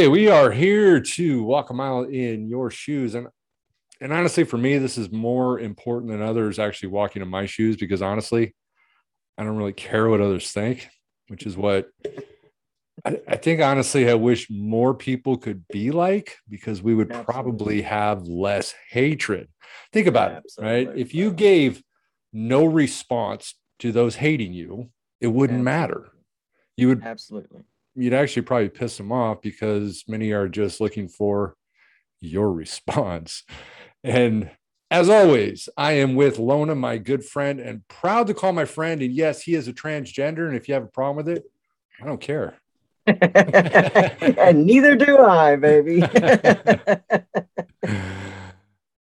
Okay, we are here to walk a mile in your shoes. And and honestly, for me, this is more important than others actually walking in my shoes because honestly, I don't really care what others think, which is what I, I think honestly, I wish more people could be like because we would Absolutely. probably have less hatred. Think about it, right? If you gave no response to those hating you, it wouldn't matter. You would Absolutely. You'd actually probably piss them off because many are just looking for your response. And as always, I am with Lona, my good friend, and proud to call my friend. And yes, he is a transgender. And if you have a problem with it, I don't care. and neither do I, baby.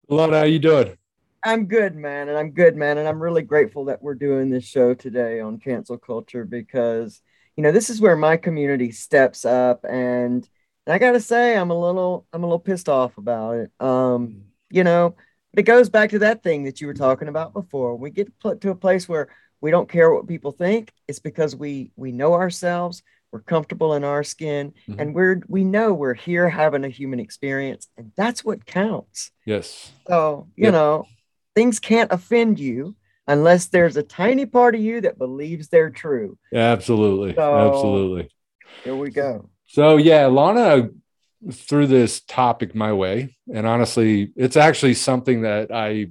Lona, how you doing? I'm good, man, and I'm good, man, and I'm really grateful that we're doing this show today on cancel culture because you know this is where my community steps up, and, and I gotta say I'm a little I'm a little pissed off about it. Um, you know, but it goes back to that thing that you were talking about before. We get put to a place where we don't care what people think. It's because we we know ourselves, we're comfortable in our skin, Mhm. and we're we know we're here having a human experience, and that's what counts. Yes. So, you Yep. know, things can't offend you unless there's a tiny part of you that believes they're true. Absolutely. So- Absolutely. Here we go. So yeah, Lana threw this topic my way, and honestly, it's actually something that I,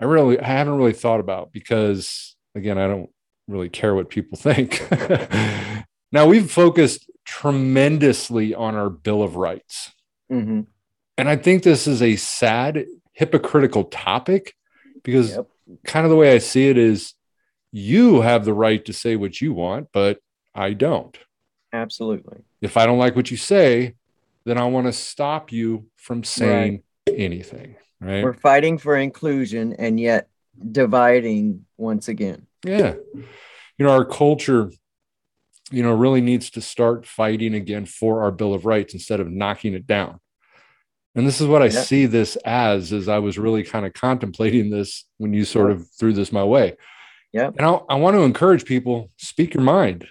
I really I haven't really thought about because again, I don't really care what people think. now we've focused tremendously on our Bill of Rights, hmm and I think this is a sad, hypocritical topic because Yep. Kind of the way I see it is, you have the right to say what you want, but I don't Absolutely. if I don't like what you say, then I want to stop you from saying anything. Right. We're fighting for inclusion and yet dividing once again. yeah. You know, our culture, you know, really needs to start fighting again for our Bill of Rights instead of knocking it down. And this is what I Yeah. see this as, as I was really kind of contemplating this when you sort of threw this my way. Yeah. And I, I want to encourage people, speak your mind,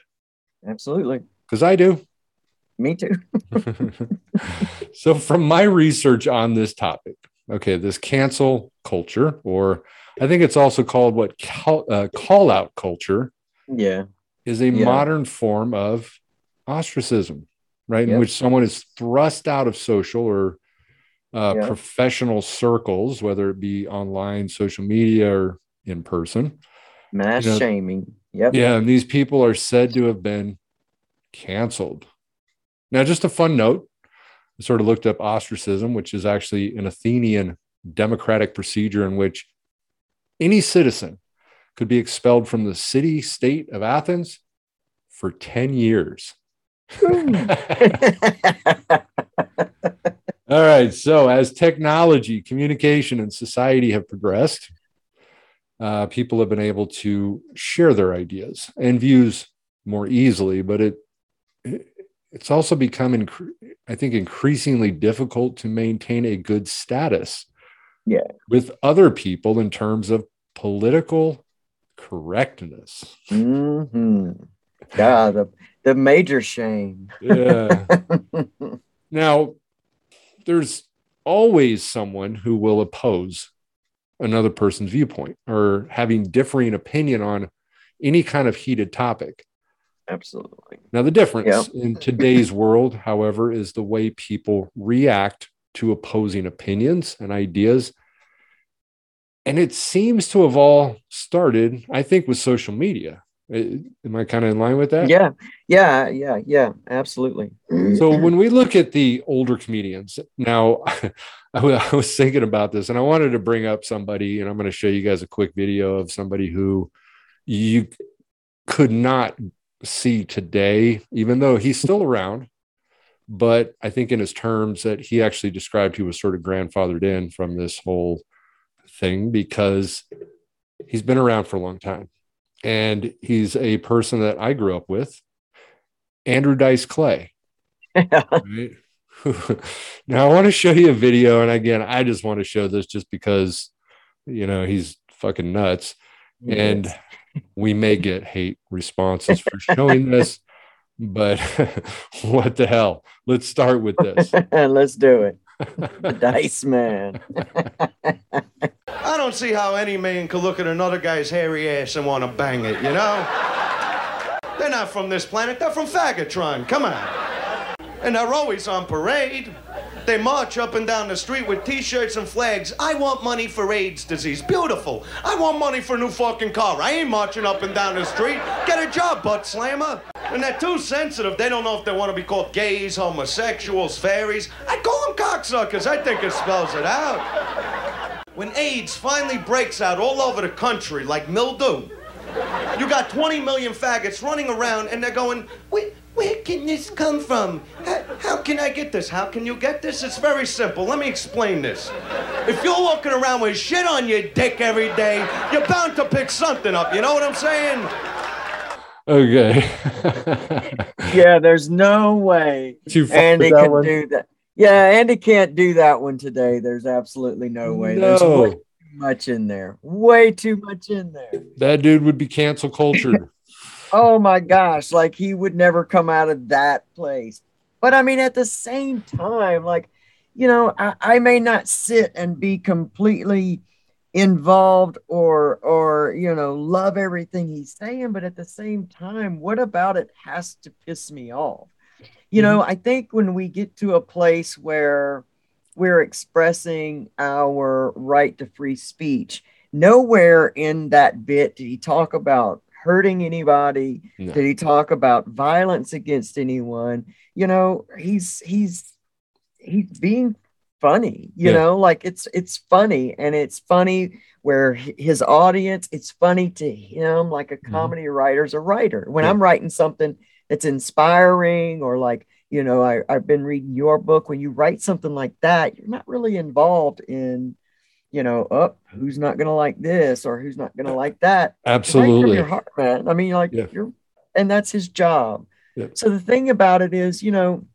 Absolutely. because I do. Me too. so from my research on this topic okay this cancel culture or i think it's also called what call, uh, call out culture Yeah. is a Yeah. modern form of ostracism right in which someone is thrust out of social or uh, Yeah. professional circles whether it be online social media or in person Mass You know- shaming. Yep. yeah, and these people are said to have been canceled. Now, just a fun note I sort of looked up ostracism, which is actually an Athenian democratic procedure in which any citizen could be expelled from the city state of Athens for 10 years. All right. So, as technology, communication, and society have progressed, uh, people have been able to share their ideas and views more easily. But it, it it's also become, incre- I think, increasingly difficult to maintain a good status, Yeah. with other people in terms of political correctness. Mm-hmm. Yeah, the, the major shame. Yeah. Now, there's always someone who will oppose another person's viewpoint or having differing opinion on any kind of heated topic. Absolutely. Now, the difference in today's world, however, is the way people react to opposing opinions and ideas. And it seems to have all started, I think, with social media. Uh, Am I kind of in line with that? Yeah. Yeah. Yeah. Yeah. Absolutely. So when we look at the older comedians, now I was thinking about this and I wanted to bring up somebody, and I'm going to show you guys a quick video of somebody who you could not see today, even though he's still around. But I think in his terms that he actually described he was sort of grandfathered in from this whole thing because he's been around for a long time. And he's a person that I grew up with, Andrew Dice Clay right? now I want to show you a video, and again, I just want to show this just because you know he's fucking nuts, and we may get hate responses for showing this, but what the hell? Let's start with this. Let's do it. the Dice Man. I don't see how any man could look at another guy's hairy ass and want to bang it, you know? They're not from this planet, they're from Faggotron. Come on. And they're always on parade. They march up and down the street with t-shirts and flags. I want money for AIDS disease. Beautiful. I want money for a new fucking car. I ain't marching up and down the street. Get a job, butt slammer. And they're too sensitive. They don't know if they want to be called gays, homosexuals, fairies. I call them cocksuckers. I think it spells it out. When AIDS finally breaks out all over the country like mildew, you got 20 million faggots running around and they're going, where, where can this come from? How, how, can I get this? How can you get this? It's very simple. Let me explain this. If you're walking around with shit on your dick every day, you're bound to pick something up. You know what I'm saying? Okay. yeah, there's no way Andy can one? do that. Yeah, Andy can't do that one today. There's absolutely no way. No. There's way too much in there. Way too much in there. That dude would be cancel cultured. oh my gosh, like he would never come out of that place. But I mean, at the same time, like, you know, I, I may not sit and be completely involved or or you know love everything he's saying but at the same time what about it has to piss me off you know mm-hmm. i think when we get to a place where we're expressing our right to free speech nowhere in that bit did he talk about hurting anybody no. did he talk about violence against anyone you know he's he's he's being funny you yeah. know like it's it's funny and it's funny where his audience it's funny to him like a mm-hmm. comedy mm-hmm. writer's a writer when yeah. i'm writing something that's inspiring or like you know I, i've been reading your book. When you write something like that you're not really involved in you know up oh, who's not gonna like this or who's not gonna like that. Absolutely your heart man. I mean like yeah. you're and that's his job. So the thing about it is you know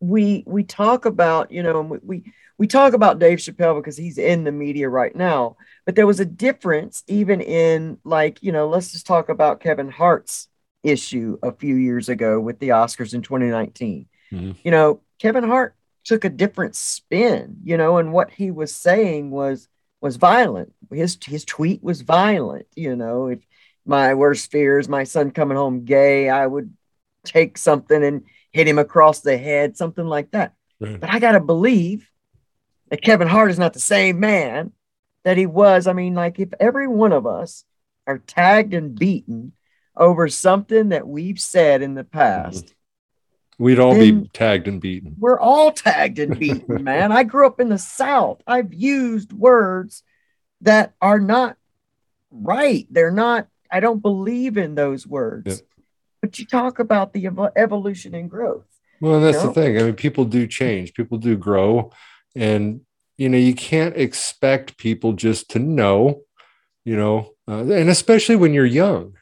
we we talk about you know we, we we talk about Dave Chappelle because he's in the media right now, but there was a difference even in like you know let's just talk about Kevin Hart's issue a few years ago with the Oscars in 2019. Mm-hmm. You know Kevin Hart took a different spin, you know, and what he was saying was was violent. His his tweet was violent. You know, if my worst fear is my son coming home gay, I would take something and hit him across the head, something like that. Right. But I got to believe that Kevin Hart is not the same man that he was. I mean, like if every one of us are tagged and beaten over something that we've said in the past, mm-hmm. we'd all be tagged and beaten. We're all tagged and beaten, man. I grew up in the South. I've used words that are not right. They're not, I don't believe in those words but you talk about the ev- evolution and growth. Well, that's you know? the thing. I mean, people do change, people do grow, and you know, you can't expect people just to know, you know, uh, and especially when you're young.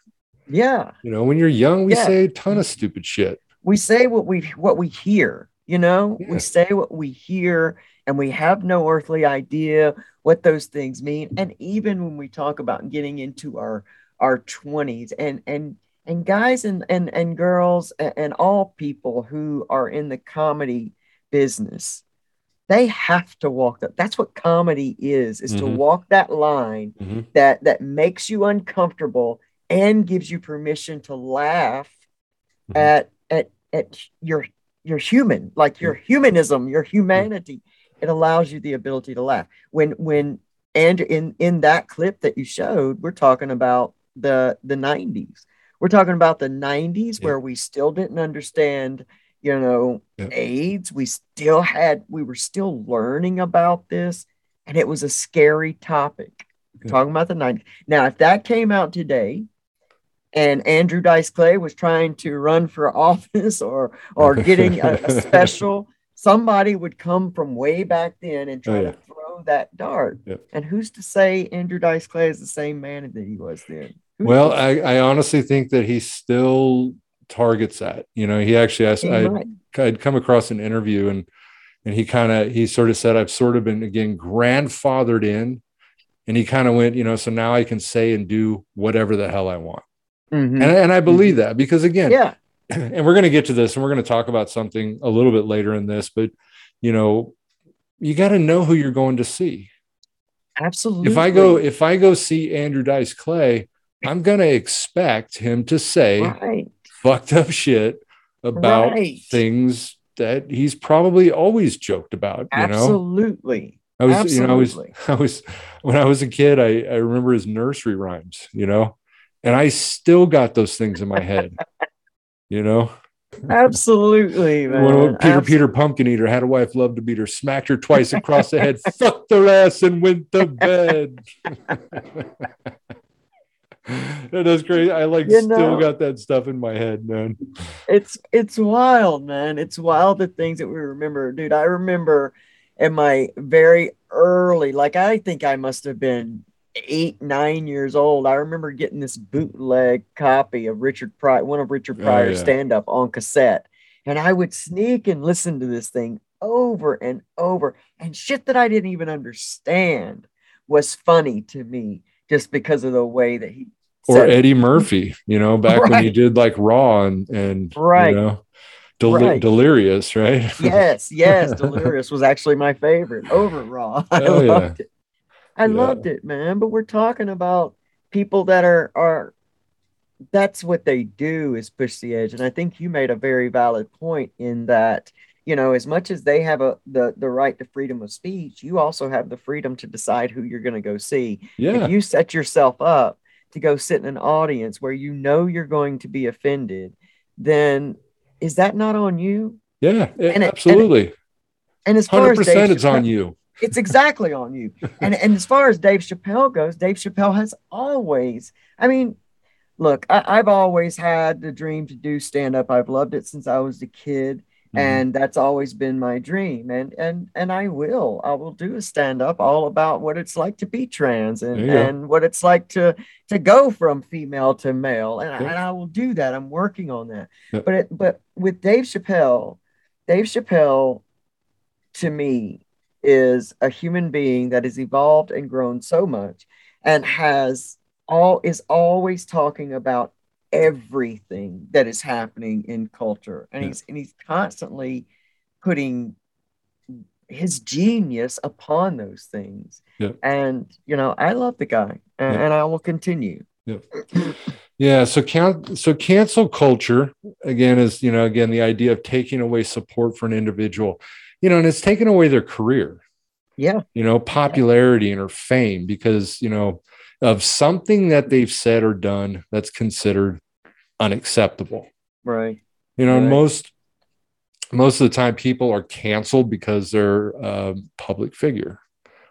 Yeah. You know, when you're young, we yeah. say a ton of stupid shit. We say what we what we hear, you know, yeah. we say what we hear and we have no earthly idea what those things mean. And even when we talk about getting into our our 20s and and and guys and and, and girls and, and all people who are in the comedy business they have to walk that that's what comedy is is mm-hmm. to walk that line mm-hmm. that that makes you uncomfortable and gives you permission to laugh mm-hmm. at at at your your human like your humanism your humanity it allows you the ability to laugh when when and in in that clip that you showed we're talking about the the 90s we're talking about the 90s yeah. where we still didn't understand, you know, yeah. AIDS. We still had, we were still learning about this, and it was a scary topic. Yeah. Talking about the 90s. Now, if that came out today, and Andrew Dice Clay was trying to run for office or or getting a, a special, somebody would come from way back then and try oh, yeah. to throw that dart. And who's to say Andrew Dice Clay is the same man that he was then? Well, I, I honestly think that he still targets that. You know, he actually asked, I, I'd come across an interview and and he kind of he sort of said, I've sort of been again grandfathered in. And he kind of went, you know, so now I can say and do whatever the hell I want. Mm-hmm. And, and I believe mm-hmm. that because again, yeah. and we're going to get to this and we're going to talk about something a little bit later in this, but you know, you got to know who you're going to see. Absolutely. If I go, if I go see Andrew Dice Clay, I'm going to expect him to say right. fucked up shit about Right. things that he's probably always joked about. You know, Absolutely. I was, you know, I was, I was, when I was a kid, I, I remember his nursery rhymes, you know, and I still got those things in my head, you know, Absolutely, man. when, Peter, Abs- Peter Pumpkin Eater had a wife, loved to beat her, smacked her twice across the head, fucked her ass and went to bed. that is crazy. I like You still know- got that stuff in my head, man. It's it's wild, man. It's wild the things that we remember, dude. I remember in my very early, like I think I must have been eight, nine years old. I remember getting this bootleg copy of Richard Pryor, one of Richard Oh, Pryor's yeah. stand-up on cassette, and I would sneak and listen to this thing over and over, and shit that I didn't even understand was funny to me just because of the way that he or said it. Eddie Murphy, you know, back when he did like Raw and and Right. you know, Del- Right. Delirious, right? yes, yes, Delirious was actually my favorite over Raw. I Oh, yeah. loved it. I Yeah. loved it, man. But we're talking about people that are are that's what they do is push the edge. And I think you made a very valid point in that, you know, as much as they have a the the right to freedom of speech, you also have the freedom to decide who you're going to go see. yeah, If you set yourself up to go sit in an audience where you know you're going to be offended, then is that not on you? yeah, and it- and it- absolutely. And as far Hundred as Dave percent, it's on you. It's exactly on you. And and as far as Dave Chappelle goes, Dave Chappelle has always, I mean, look, I, I've always had the dream to do stand up. I've loved it since I was a kid. Mhm. And that's always been my dream. And and and I will. I will do a stand up all about what it's like to be trans and, go. and what it's like to to go from female to male. And, I, and I will do that. I'm working on that. Yep. But it, but with Dave Chappelle, Dave Chappelle to me is a human being that has evolved and grown so much and has all is always talking about everything that is happening in culture and Yeah. he's and he's constantly putting his genius upon those things Yeah. and you know i love the guy and, Yeah. and i will continue Yeah, yeah so count so cancel culture again is you know again the idea of taking away support for an individual, you know, and it's taken away their career, yeah you know, popularity and or fame because you know of something that they've said or done that's considered unacceptable. right You know, Right. most most of the time people are canceled because they're a public figure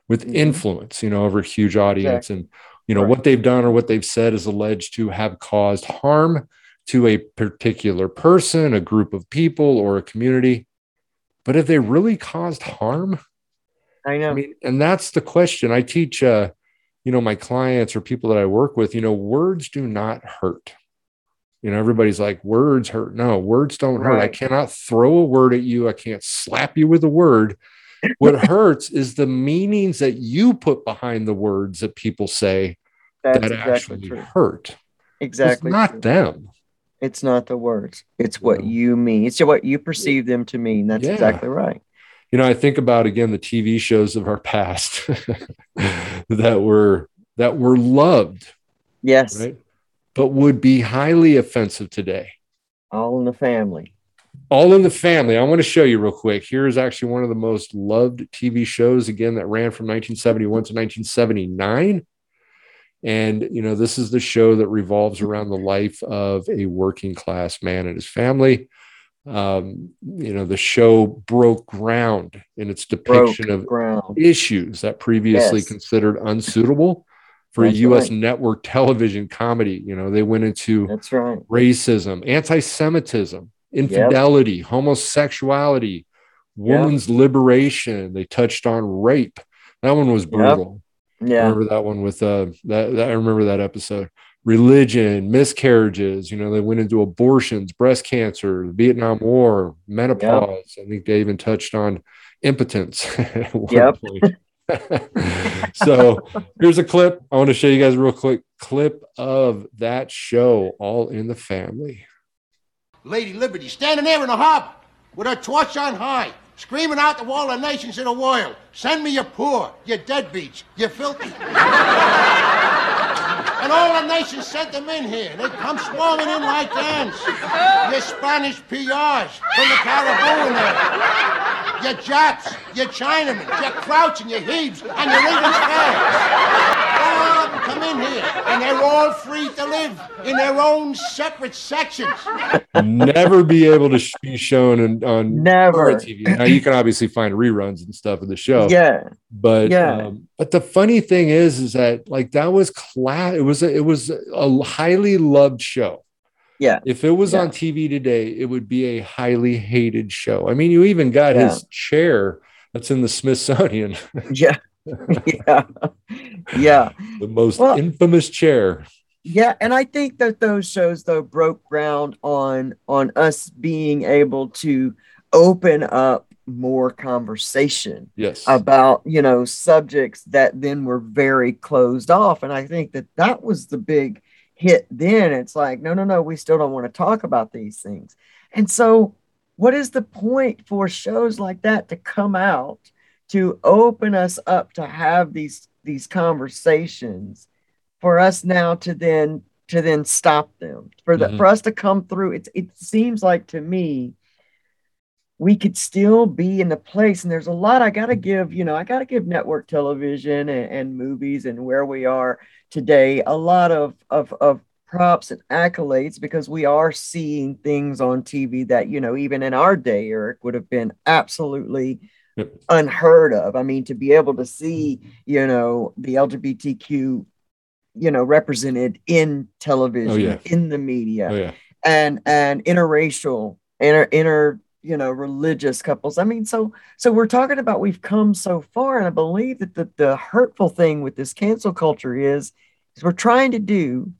with Mhm. influence, you know, over a huge audience and you know Right. what they've done or what they've said is alleged to have caused harm to a particular person, a group of people or a community. But have they really caused harm? i know I mean, and that's the question. I teach uh, you know, my clients or people that I work with, you know, words do not hurt. You know, everybody's like, words hurt. No, words don't hurt. I cannot throw a word at you. I can't slap you with a word. What hurts is the meanings that you put behind the words that people say that's that exactly actually true hurt. exactly It's not true. them. It's not the words. It's what you mean. It's what you perceive them to mean. That's Yeah. exactly right. You know, I think about again the TV shows of our past that were that were loved, Yes. right? But would be highly offensive today. All in the family. All in the Family. I want to show you real quick. Here's actually one of the most loved TV shows again that ran from 1971 to 1979. And, you know, this is the show that revolves around the life of a working class man and his family. Um, you know, the show broke ground in its Broke depiction of ground. issues that previously Yes. considered unsuitable for That's a U.S. right. network television comedy. You know, they went into That's right. racism, anti-Semitism, infidelity, homosexuality, woman's liberation. They touched on rape. That one was brutal. I remember that one with uh that, that I remember that episode. Religion, miscarriages, you know, they went into abortions, breast cancer, the Vietnam War, menopause. I think they even touched on impotence at Yep. so here's a clip. I want to show you guys a real quick clip of that show, All in the Family. Lady Liberty, standing there in the harbor with her torch on high, screaming out to all the nations of the world, send me your poor, your deadbeats, you filthy. and all the nations sent them in here. They come swarming in like ants. Your Spanish PRs from the Caribbean there. Your Japs, your Chinamen, your Krauts and your Hebes, and your English fans. Them come in here, and they're all free to live in their own separate sections. never be able to sh- be shown in, on Never. TV. Now you can obviously find reruns and stuff of the show. Yeah. but Yeah. um, but the funny thing is is that like that was class it was a, it was a highly loved show Yeah. if it was Yeah. on tv today it would be a highly hated show i mean you even got Yeah. his chair that's in the smithsonian Yeah. yeah. Yeah. the most Well- infamous chair Yeah, and I think that those shows though broke ground on on us being able to open up more conversation yes about you know subjects that then were very closed off and i think that that was the big hit then it's like no no no we still don't want to talk about these things and so what is the point for shows like that to come out to open us up to have these these conversations for us now to then to then stop them for the Mhm. for us to come through it it seems like to me we could still be in the place and there's a lot i got to give you know i got to give network television and, and movies and where we are today a lot of, of of props and accolades because we are seeing things on tv that you know even in our day eric would have been absolutely. Unheard of. I mean to be able to see mm-hmm. you know the lgbtq you know represented in television Oh, yeah. in the media oh yeah. and and interracial inter inter you know religious couples. I mean so so we're talking about we've come so far and i believe that the, the hurtful thing with this cancel culture is is we're trying to do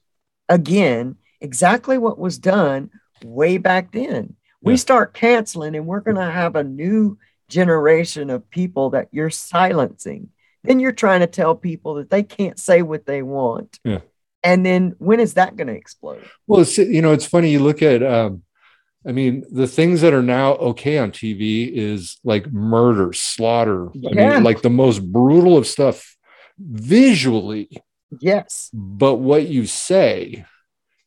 again exactly what was done way back then. We Yeah. start canceling and we're going to have a new generation of people that you're silencing then you're trying to tell people that they can't say what they want Yeah. and then when is that going to explode Well, it's you know, it's funny. You look at, um, I mean, the things that are now okay on TV is like murder, slaughter. I mean, like the most brutal of stuff visually, yes but what you say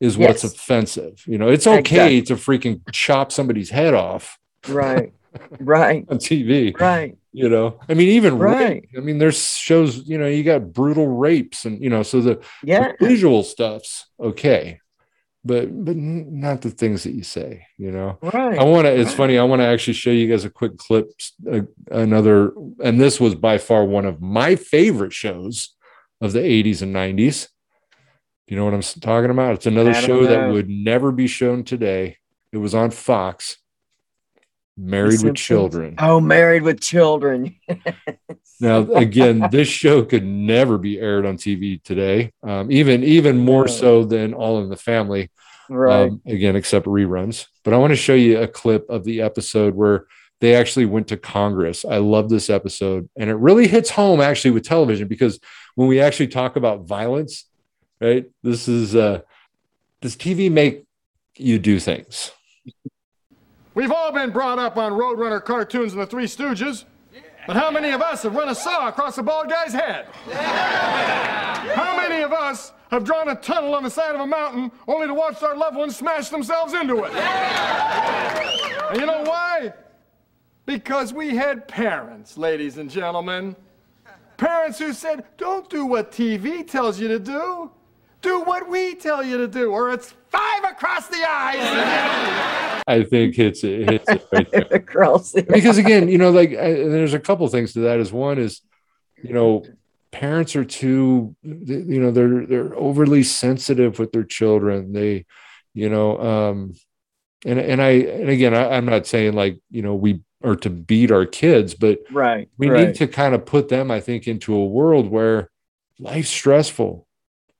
is what's offensive. You know, it's okay Exactly. to freaking chop somebody's head off right right on TV. right You know, I mean, even Right. rape. I mean, there's shows. You know, you got brutal rapes, and you know, so the yeah the visual stuff's okay, but but not the things that you say. You know. Right. I want to. It's funny. I want to actually show you guys a quick clip. Uh, another, and this was by far one of my favorite shows of the '80s and '90s. You know what I'm talking about? It's another show that would never be shown today. It was on Fox. Married with Children. oh married with children Now, again, this show could never be aired on TV today. Um, even even more so than All in the Family. right um, again, except reruns. But I want to show you a clip of the episode where they actually went to Congress. I love this episode, and it really hits home actually with television because when we actually talk about violence, right? This is uh, does TV make you do things? We've all been brought up on Roadrunner cartoons and the Three Stooges. But how many of us have run a saw across a bald guy's head? How many of us have drawn a tunnel on the side of a mountain only to watch our loved ones smash themselves into it? And you know why? Because we had parents, ladies and gentlemen. Parents who said, don't do what TV tells you to do. Do what we tell you to do, or it's five across the eyes. I think hits it hits it right across the because again, you know, like I, there's a couple things to that. Is one is, you know, parents are too, you know, they're they're overly sensitive with their children. They, you know, um, and and I and again, I, I'm not saying like you know we are to beat our kids, but right we right. need to kind of put them, I think, into a world where life's stressful.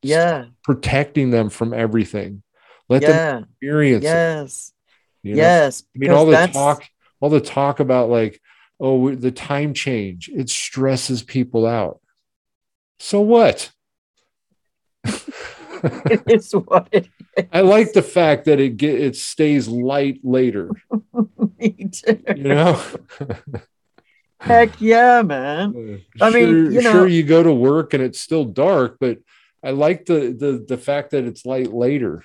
Yeah protecting them from everything. Let them yeah experience it. yes know? yes I mean, all the that's- talk, all the talk about like, oh, the time change, it stresses people out. So what? it is what it is. I like the fact that it get it stays light later. Me too. You know. Heck yeah, man. I mean, sure, you know- sure you go to work and it's still dark, but I like the the the fact that it's light later.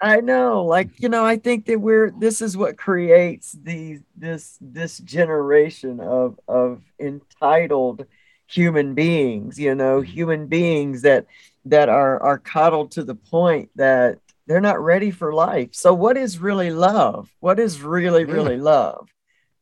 I know, like you know, I think that we're this is what creates the this this generation of of entitled human beings. You know, mm-hmm. human beings that that are are coddled to the point that they're not ready for life. So, what is really love? What is really Yeah. really love?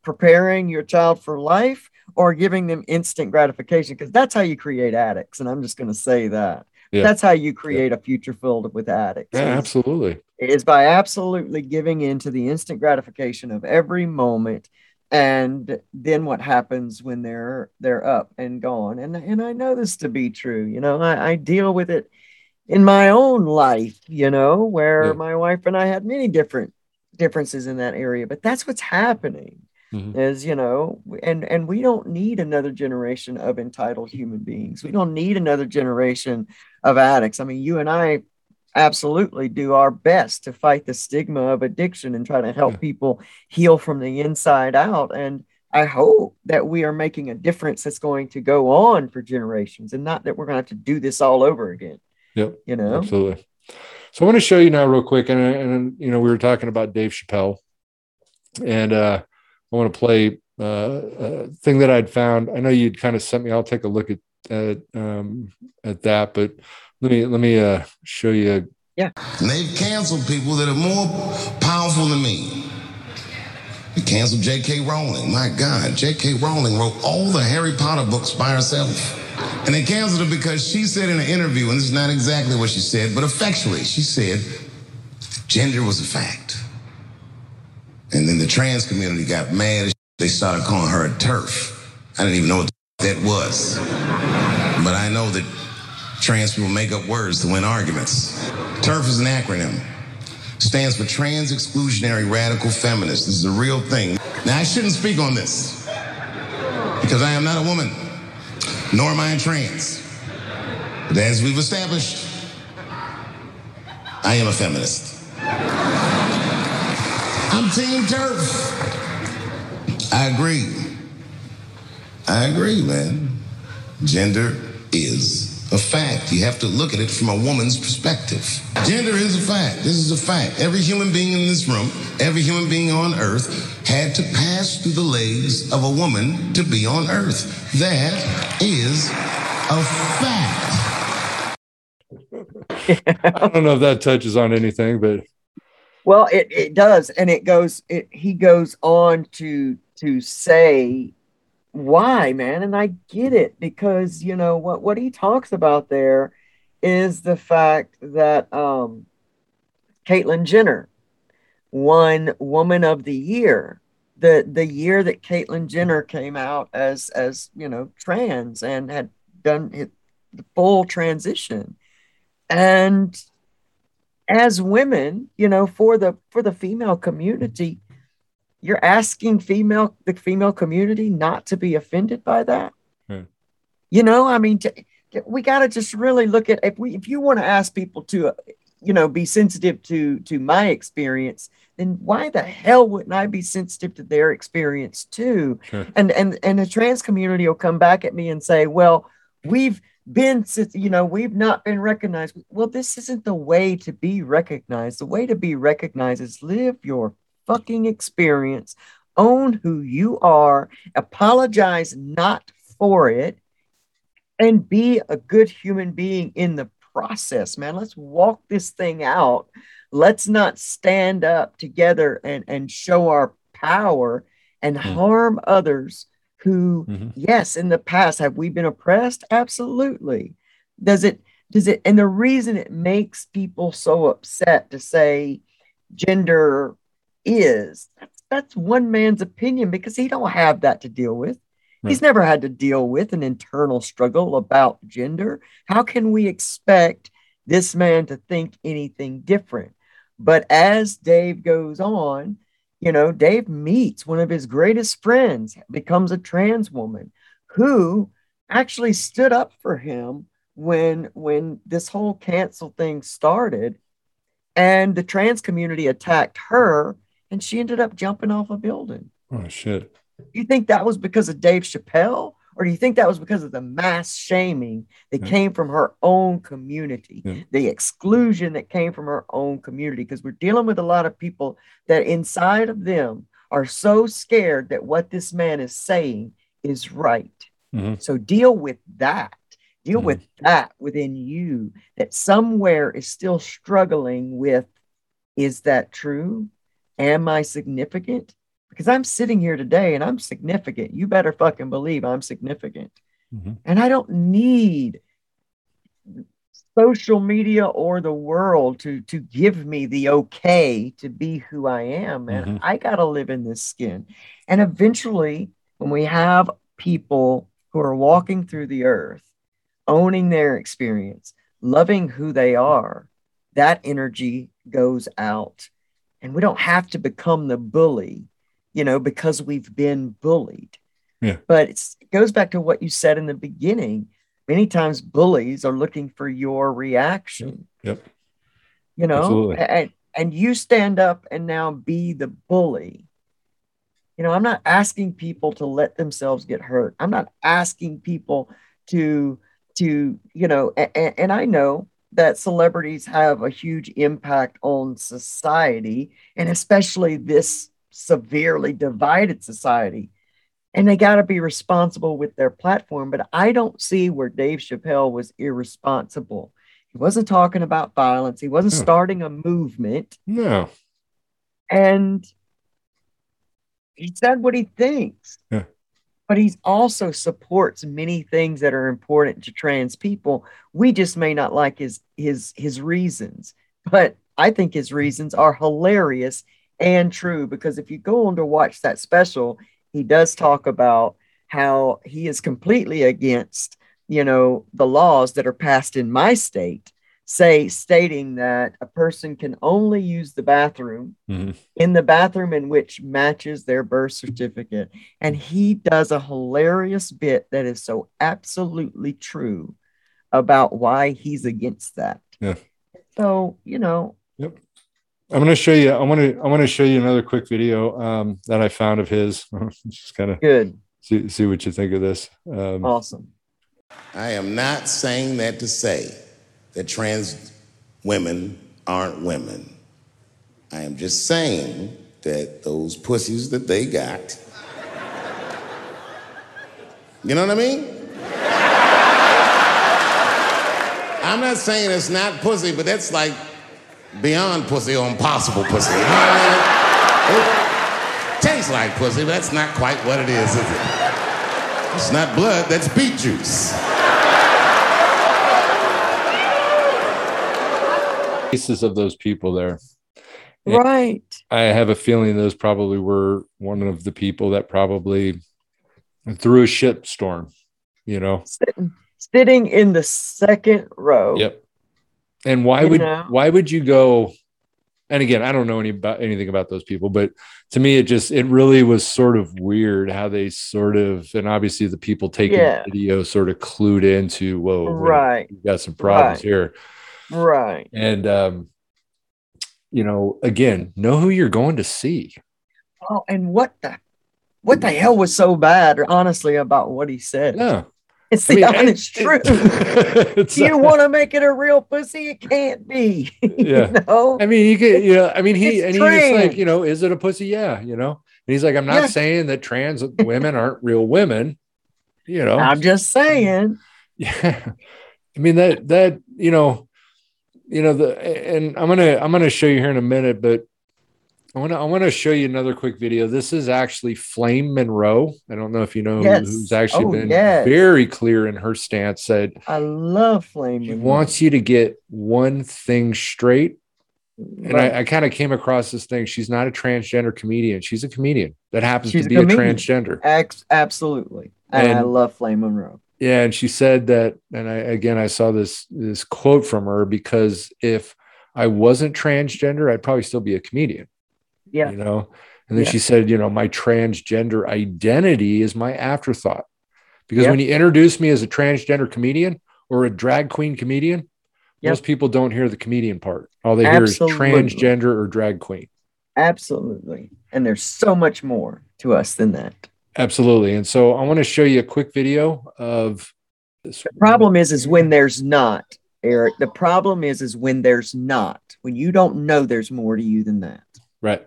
Preparing your child for life or giving them instant gratification? Because that's how you create addicts. And I'm just going to say that. Yeah. That's how you create a future filled with addicts. Yeah, is- absolutely. is by absolutely giving in to the instant gratification of every moment and then what happens when they're they're up and gone and and i know this to be true you know i, I deal with it in my own life you know where Yeah. my wife and i had many different differences in that area but that's what's happening Mhm. is you know and and we don't need another generation of entitled human beings we don't need another generation of addicts i mean you and i absolutely do our best to fight the stigma of addiction and try to help Yeah. people heal from the inside out and i hope that we are making a difference that's going to go on for generations and not that we're going to have to do this all over again Yep. you know Absolutely. So I want to show you now real quick, and and you know we were talking about Dave Chappelle, and uh, I want to play uh, a thing that I'd found. I know you'd kind of sent me. I'll take a look at at um, at that, but let me let me uh, show you. Yeah, and they've canceled people that are more powerful than me. They canceled J.K. Rowling. My God, J.K. Rowling wrote all the Harry Potter books by herself. And they canceled her because she said in an interview, and this is not exactly what she said, but effectually, she said gender was a fact. And then the trans community got mad. They started calling her a TERF. I didn't even know what that was. But I know that trans people make up words to win arguments. TERF is an acronym. Stands for Trans Exclusionary Radical Feminist. This is a real thing. Now, I shouldn't speak on this because I am not a woman, nor am I trans. But as we've established, I am a feminist. I'm Team TERF. I agree. I agree, man. Gender is a fact. You have to look at it from a woman's perspective. Gender is a fact. This is a fact. Every human being in this room, every human being on earth had to pass through the legs of a woman to be on earth. That is a fact. I don't know if that touches on anything, but Well, it, it does, and it goes. It, he goes on to to say why, man, and I get it because you know what what he talks about there is the fact that um, Caitlyn Jenner won Woman of the Year the the year that Caitlyn Jenner came out as as you know trans and had done it, the full transition, and as women, you know, for the for the female community, you're asking female the female community not to be offended by that. Hmm. You know, I mean, to, we got to just really look at if we if you want to ask people to, you know, be sensitive to to my experience, then why the hell wouldn't I be sensitive to their experience too? Sure. And and and the trans community will come back at me and say, well, we've been since you know we've not been recognized. Well this isn't the way to be recognized. The way to be recognized is live your fucking experience own who you are apologize not for it and be a good human being in the process man. Let's walk this thing out. Let's not stand up together and and show our power and Hmm. harm others who Mhm. yes in the past have we been oppressed? Absolutely. Does it does it and the reason it makes people so upset to say gender is that's, that's one man's opinion because he don't have that to deal with. He's never had to deal with an internal struggle about gender. How can we expect this man to think anything different? But as dave goes on you know, Dave meets one of his greatest friends, becomes a trans woman who actually stood up for him when when this whole cancel thing started and the trans community attacked her and she ended up jumping off a building. Oh shit. You think that was because of Dave Chappelle? Or do you think that was because of the mass shaming that Yeah. came from her own community, Yeah. the exclusion that came from her own community? Because we're dealing with a lot of people that inside of them are so scared that what this man is saying is right. Mhm. So deal with that. Deal Mhm. with that within you that somewhere is still struggling with is that true? Am I significant? Because I'm sitting here today and I'm significant. You better fucking believe I'm significant. Mhm. And I don't need social media or the world to to give me the okay to be who I am, man. Mhm. I got to live in this skin. And eventually when we have people who are walking through the earth, owning their experience, loving who they are, that energy goes out. And we don't have to become the bully, you know, because we've been bullied. Yeah. But it's, it goes back to what you said in the beginning. Many times bullies are looking for your reaction. Yep. You know, Absolutely. and, and you stand up and now be the bully. You know, I'm not asking people to let themselves get hurt. I'm not asking people to to you know, and, and I know that celebrities have a huge impact on society, and especially this severely divided society. And they got to be responsible with their platform. But I don't see where Dave Chappelle was irresponsible. He wasn't talking about violence. He wasn't No. starting a movement. No. And he said what he thinks. Yeah. But he also supports many things that are important to trans people. We just may not like his his his reasons. But I think his reasons are hilarious and true because if you go on to watch that special, he does talk about how he is completely against, you know, the laws that are passed in my state, say stating that a person can only use the bathroom Mhm. in the bathroom in which matches their birth certificate. And he does a hilarious bit that is so absolutely true about why he's against that. Yeah. So, you know, I'm going to show you. I want to. I want to show you another quick video um, that I found of his. Just kind of good, see, see what you think of this. Um, awesome. I am not saying that to say that trans women aren't women. I am just saying that those pussies that they got, you know what I mean? I'm not saying it's not pussy, but that's like beyond pussy or impossible pussy. You know what I mean? It tastes like pussy, but that's not quite what it is, is it? It's not blood, that's beet juice. Cases of those people there. Yeah. Right. I have a feeling those probably were one of the people that probably threw a shit storm. You know. Sitting, sitting in the second row. Yep. And why You would know? why would you go? And again, I don't know any about anything about those people, but to me, it just it really was sort of weird how they sort of and obviously the people taking Yeah. the video sort of clued into whoa, Right. we got some problems Right. here. Right. And um, you know, again, know who you're going to see. Oh, and what the what the hell was so bad, honestly, about what he said? Yeah. It's I mean, honest truth. it's- Do you want to make it a real pussy? It can't be. Yeah. you know? I mean, you could, you know, I mean, he and he was like, you know, is it a pussy? Yeah, you know. And he's like, I'm not Yeah. saying that trans women aren't real women, you know. I'm just saying. yeah. I mean that that you know, you know the and I'm gonna I'm gonna show you here in a minute, but I want to I want to show you another quick video. This is actually Flame Monroe. I don't know if you know Yes. who's actually Oh, been yes. very clear in her stance. Said I love Flame. she Monroe. wants you to get one thing straight. And Right. I, I kind of came across this thing. She's not a transgender comedian. She's a comedian that happens She's to be a, comedian. transgender. Ex- absolutely. And, I love Flame Monroe. Yeah, and she said that, and I again I saw this this quote from her because if I wasn't transgender, I'd probably still be a comedian. Yeah. You know, and then Yeah. she said, you know, my transgender identity is my afterthought. Because Yeah. when you introduce me as a transgender comedian, or a drag queen comedian, Yep. most people don't hear the comedian part. All they hear is transgender or drag queen. Absolutely. And there's so much more to us than that. Absolutely. And so I want to show you a quick video of this. Problem is, is when there's not, Eric. The problem is, is when there's not. When you don't know there's more to you than that. Right.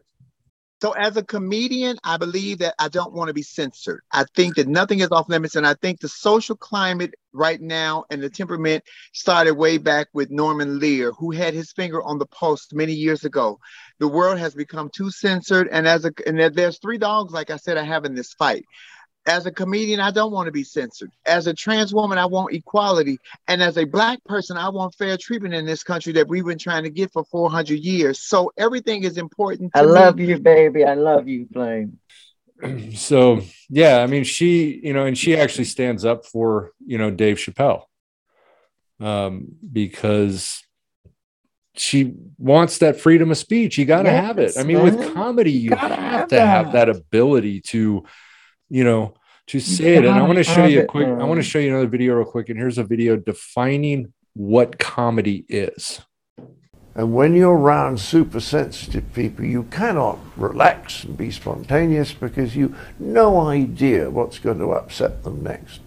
So as a comedian, I believe that I don't want to be censored. I think that nothing is off limits, and I think the social climate right now and the temperament started way back with Norman Lear, who had his finger on the pulse many years ago. The world has become too censored, and as a and there's three dogs, like I said, I have in this fight. As a comedian, I don't want to be censored. As a trans woman, I want equality. And as a black person, I want fair treatment in this country that we've been trying to get for 400 years. So everything is important. To I me. love you, baby. I love you, Flame. So yeah, I mean, she, you know, and she actually stands up for, you know, Dave Chappelle. Um, because she wants that freedom of speech. You got to have it. I mean, with comedy, you gotta have have to have that. that ability to, you know, to say it. And I want to show you a it, quick, I want to show you another video real quick. And here's a video defining what comedy is. And when you're around super sensitive people, you cannot relax and be spontaneous because you no idea what's going to upset them next.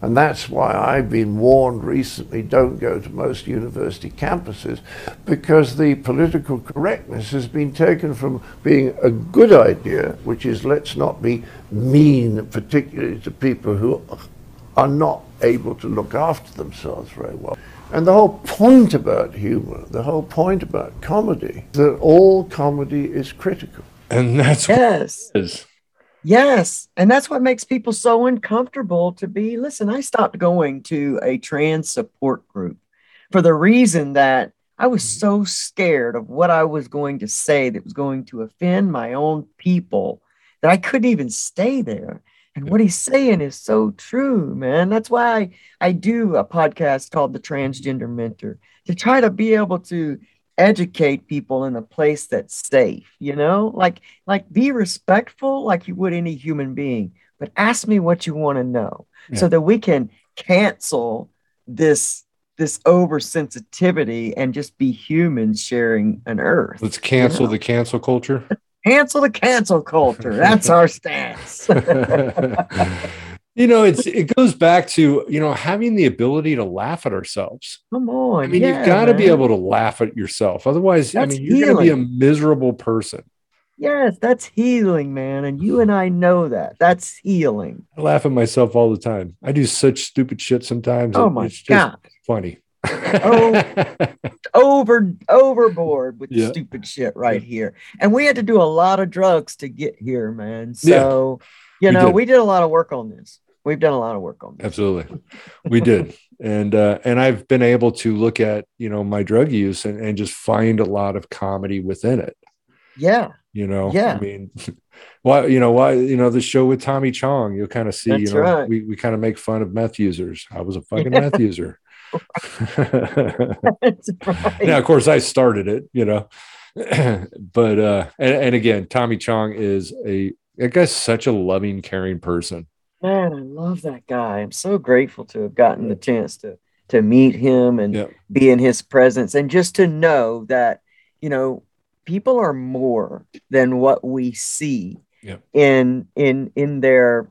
And that's why I've been warned recently don't go to most university campuses because the political correctness has been taken from being a good idea, which is let's not be mean, particularly to people who are not able to look after themselves very well. And the whole point about humor, the whole point about comedy, that all comedy is critical. And that's what Yes. it is. Yes. And that's what makes people so uncomfortable to be. Listen, I stopped going to a trans support group for the reason that I was mm. so scared of what I was going to say that was going to offend my own people that I couldn't even stay there. And what he's saying is so true, man. That's why I, I do a podcast called The Transgender Mentor to try to be able to educate people in a place that's safe, you know? Like like be respectful like you would any human being, but ask me what you want to know so that we can cancel this this oversensitivity and just be humans sharing an earth. Let's cancel know? the cancel culture. Cancel the cancel culture. That's our stance. you know, it's it goes back to you know having the ability to laugh at ourselves. Come on. I mean, yeah, you've got to be able to laugh at yourself. Otherwise, I mean, you're going to be a miserable person. Yes, that's healing, man. And you and I know that. That's healing. I laugh at myself all the time. I do such stupid shit sometimes. Oh my it's just God. funny. Oh. Over overboard with the Yeah. stupid shit right here. And we had to do a lot of drugs to get here, man. Yeah. So, you We know, did. we did a lot of work on this. We've done a lot of work on this. Absolutely, we did, and uh, and I've been able to look at you know my drug use and, and just find a lot of comedy within it. Yeah. You know, Yeah. I mean, why you know why you know the show with Tommy Chong, you'll kind of see you know right. we we kind of make fun of meth users. I was a fucking meth user. That's right. now, of course, I started it, you know, but uh, and, and again, Tommy Chong is a that guy's such a loving, caring person. Man, I love that guy. I'm so grateful to have gotten the chance to to meet him and Yeah. be in his presence and just to know that, you know, people are more than what we see Yeah. in in in their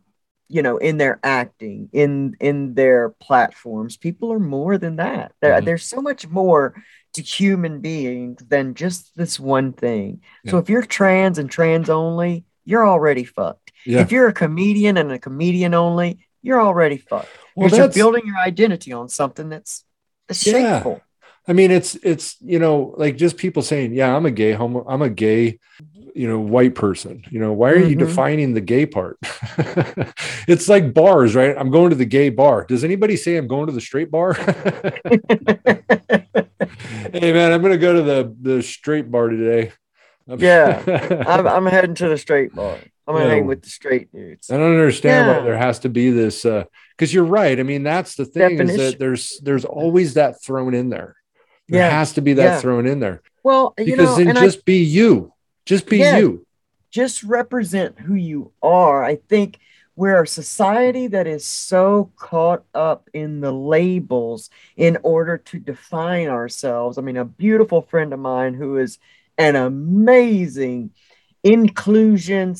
you know in their acting in in their platforms people are more than that there, Mhm. there's so much more to human beings than just this one thing so if you're trans and trans only you're already fucked Yeah. if you're a comedian and a comedian only, you're already fucked. Well, you're building your identity on something that's, that's Yeah. shameful. I mean, it's it's you know like just people saying, yeah, I'm a gay homo, I'm a gay, you know, white person. You know, why are you Mhm. defining the gay part? it's like bars, right? I'm going to the gay bar. Does anybody say I'm going to the straight bar? hey man, I'm gonna go to the the straight bar today. Yeah. I'm, I'm heading to the straight bar. I'm gonna Yeah. hang with the straight dudes. I don't understand why there has to be this uh because you're right. I mean, that's the thing is Definition. that there's there's always that thrown in there. There Yeah. has to be that Yeah. thrown in there. Well, you Because know, then and just be you. Just be Yeah. you. Just represent who you are. I think we're a society that is so caught up in the labels in order to define ourselves. I mean, a beautiful friend of mine who is an amazing inclusion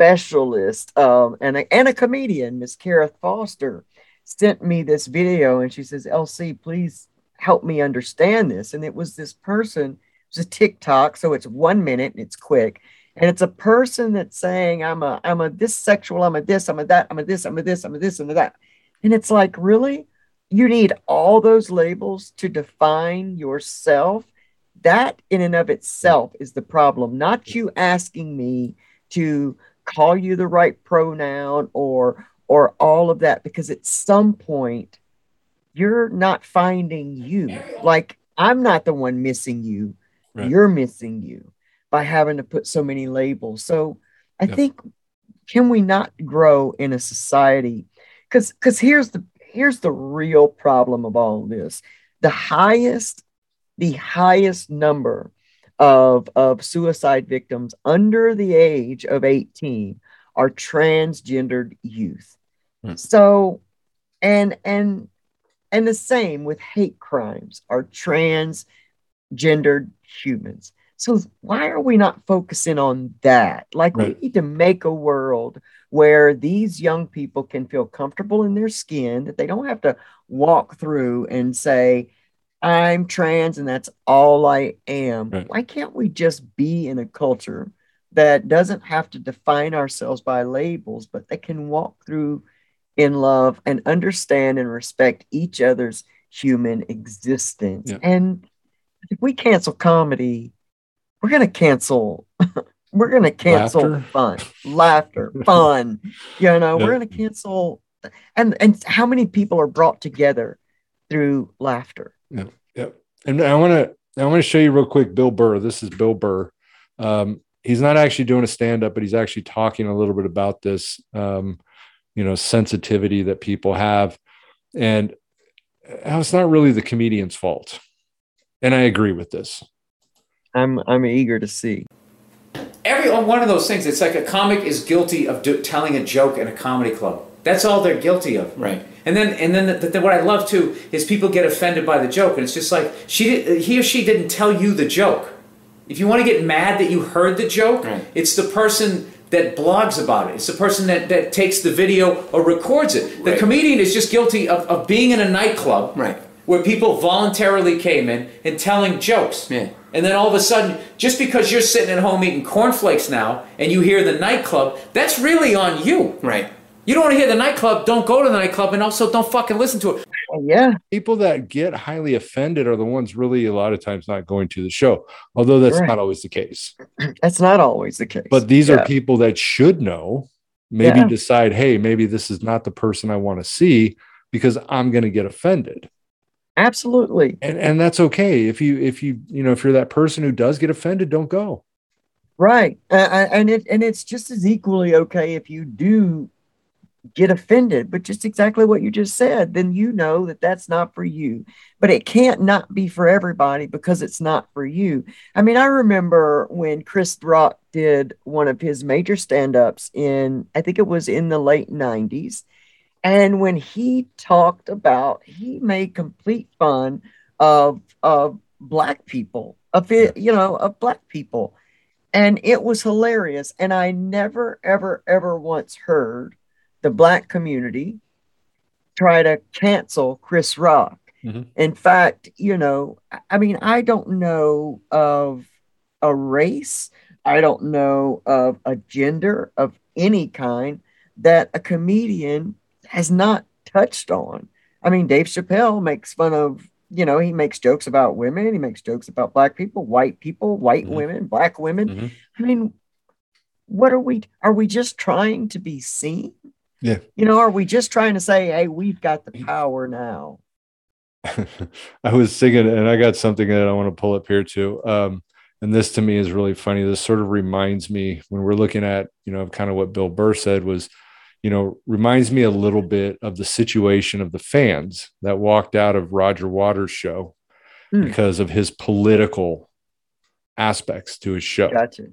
specialist um, and, a, and a comedian, Miss Kara Foster, sent me this video and she says, LC, please help me understand this. And it was this person, it was a TikTok, so it's one minute and it's quick. And it's a person that's saying, I'm a, I'm a this sexual, I'm a this, I'm a that, I'm a this, I'm a this, I'm a this, I'm a that. And it's like, really? You need all those labels to define yourself? That in and of itself is the problem, not you asking me to call you the right pronoun or or all of that because at some point you're not finding you. Like i'm not the one missing you. Right. you're missing you by having to put so many labels. So i yep. think can we not grow in a society? Because because here's the here's the real problem of all this. The highest the highest number of, of suicide victims under the age of 18 are transgendered youth. Hmm. So, and and and the same with hate crimes are transgendered humans. So why are we not focusing on that? Like right. we need to make a world where these young people can feel comfortable in their skin, that they don't have to walk through and say, I'm trans and that's all I am. Right. Why can't we just be in a culture that doesn't have to define ourselves by labels, but that can walk through in love and understand and respect each other's human existence? Yeah. And if we cancel comedy, we're going to cancel. we're going to cancel laughter. fun, laughter, fun. You know, yeah. we're going to cancel. And and how many people are brought together through laughter? Yeah, yeah. And I want to I want to show you real quick Bill Burr. This is Bill Burr. Um, he's not actually doing a stand up, but he's actually talking a little bit about this, um, you know, sensitivity that people have, and it's not really the comedian's fault. And I agree with this. I'm I'm eager to see. Every one of those things, it's like a comic is guilty of do, telling a joke in a comedy club. That's all they're guilty of. Right. And then, and then the, the, what I love too is people get offended by the joke, and it's just like she did, he or she didn't tell you the joke. If you want to get mad that you heard the joke, right. it's the person that blogs about it. It's the person that, that takes the video or records it. The right. comedian is just guilty of, of being in a nightclub right. where people voluntarily came in and telling jokes. Yeah. And then all of a sudden, just because you're sitting at home eating cornflakes now and you hear the nightclub, that's really on you. Right. You don't want to hear the nightclub, don't go to the nightclub, and also don't fucking listen to it. Yeah. People that get highly offended are the ones really a lot of times not going to the show, although that's right. not always the case. That's not always the case. But these yeah. are people that should know, maybe yeah. decide, hey, maybe this is not the person I want to see because I'm going to get offended. Absolutely. And and that's okay. If you if you you know if you're that person who does get offended, don't go. Right. Uh, and it and it's just as equally okay if you do get offended, but just exactly what you just said, then you know that that's not for you. But it can't not be for everybody because it's not for you. I mean, I remember when Chris Rock did one of his major stand ups in, I think it was in the late 90s. And when he talked about, he made complete fun of, of black people, of it, you know, of black people. And it was hilarious. And I never, ever, ever once heard the black community try to cancel Chris Rock. Mm-hmm. In fact, you know, I mean, I don't know of a race, I don't know of a gender of any kind that a comedian has not touched on. I mean, Dave Chappelle makes fun of, you know, he makes jokes about women, he makes jokes about black people, white people, white mm-hmm. women, black women. Mm-hmm. I mean, what are we are we just trying to be seen? Yeah. You know, are we just trying to say, hey, we've got the power now? I was singing, and I got something that I want to pull up here too. Um, and this to me is really funny. This sort of reminds me when we're looking at, you know, kind of what Bill Burr said was, you know, reminds me a little bit of the situation of the fans that walked out of Roger Waters' show mm. because of his political aspects to his show. Gotcha.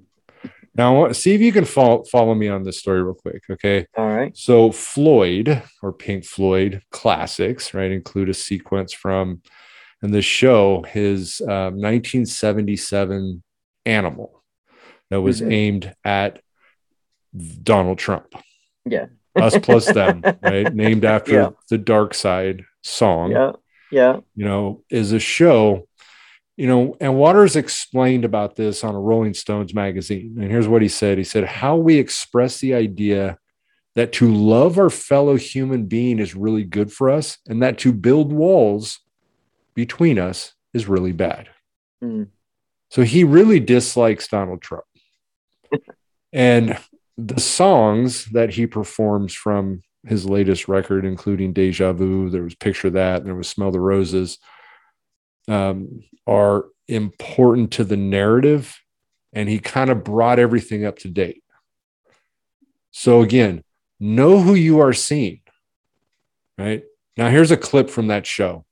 Now, see if you can follow, follow me on this story real quick. Okay. All right. So, Floyd or Pink Floyd classics, right, include a sequence from in the show his um, 1977 Animal that was Mhm. aimed at Donald Trump. Yeah. Us plus them, right? Named after Yeah. the Dark Side song Yeah. Yeah. you know, is a show, you know, and Waters explained about this on a Rolling Stones magazine. And here's what he said He said, How we express the idea that to love our fellow human being is really good for us, and that to build walls between us is really bad. Mm. So he really dislikes Donald Trump. and the songs that he performs from his latest record, including Deja Vu, there was Picture That, and there was Smell the Roses, um, are important to the narrative. And he kind of brought everything up to date. So, again, know who you are seeing. Right now, here's a clip from that show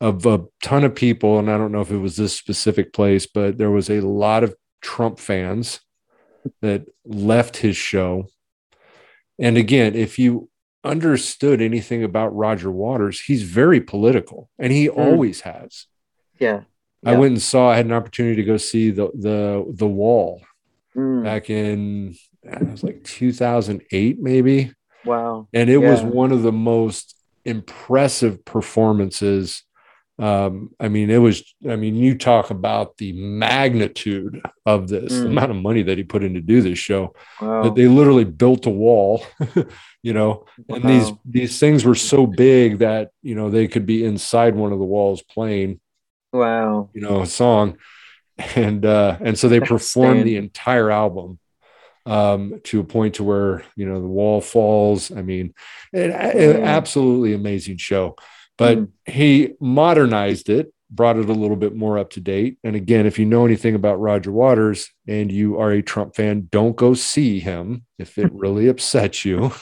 of a ton of people. And I don't know if it was this specific place, but there was a lot of Trump fans that left his show. And again, if you understood anything about Roger Waters, he's very political and he always has. Yeah. I Yeah. went and saw I had an opportunity to go see the the the wall Mm. back in it was like 2008 maybe Wow. and it was one of the most impressive performances um, i mean it was i mean you talk about the magnitude of this the Mm. amount of money that he put in to do this show Wow. that they literally built a wall you know and these these things were so big that you know they could be inside one of the walls playing Wow. you know a song and uh and so they performed the entire album um to a point to where you know the wall falls i mean it, it- Mm. absolutely amazing show but Mm. he modernized it brought it a little bit more up to date and again if you know anything about roger waters and you are a trump fan don't go see him if it really upsets you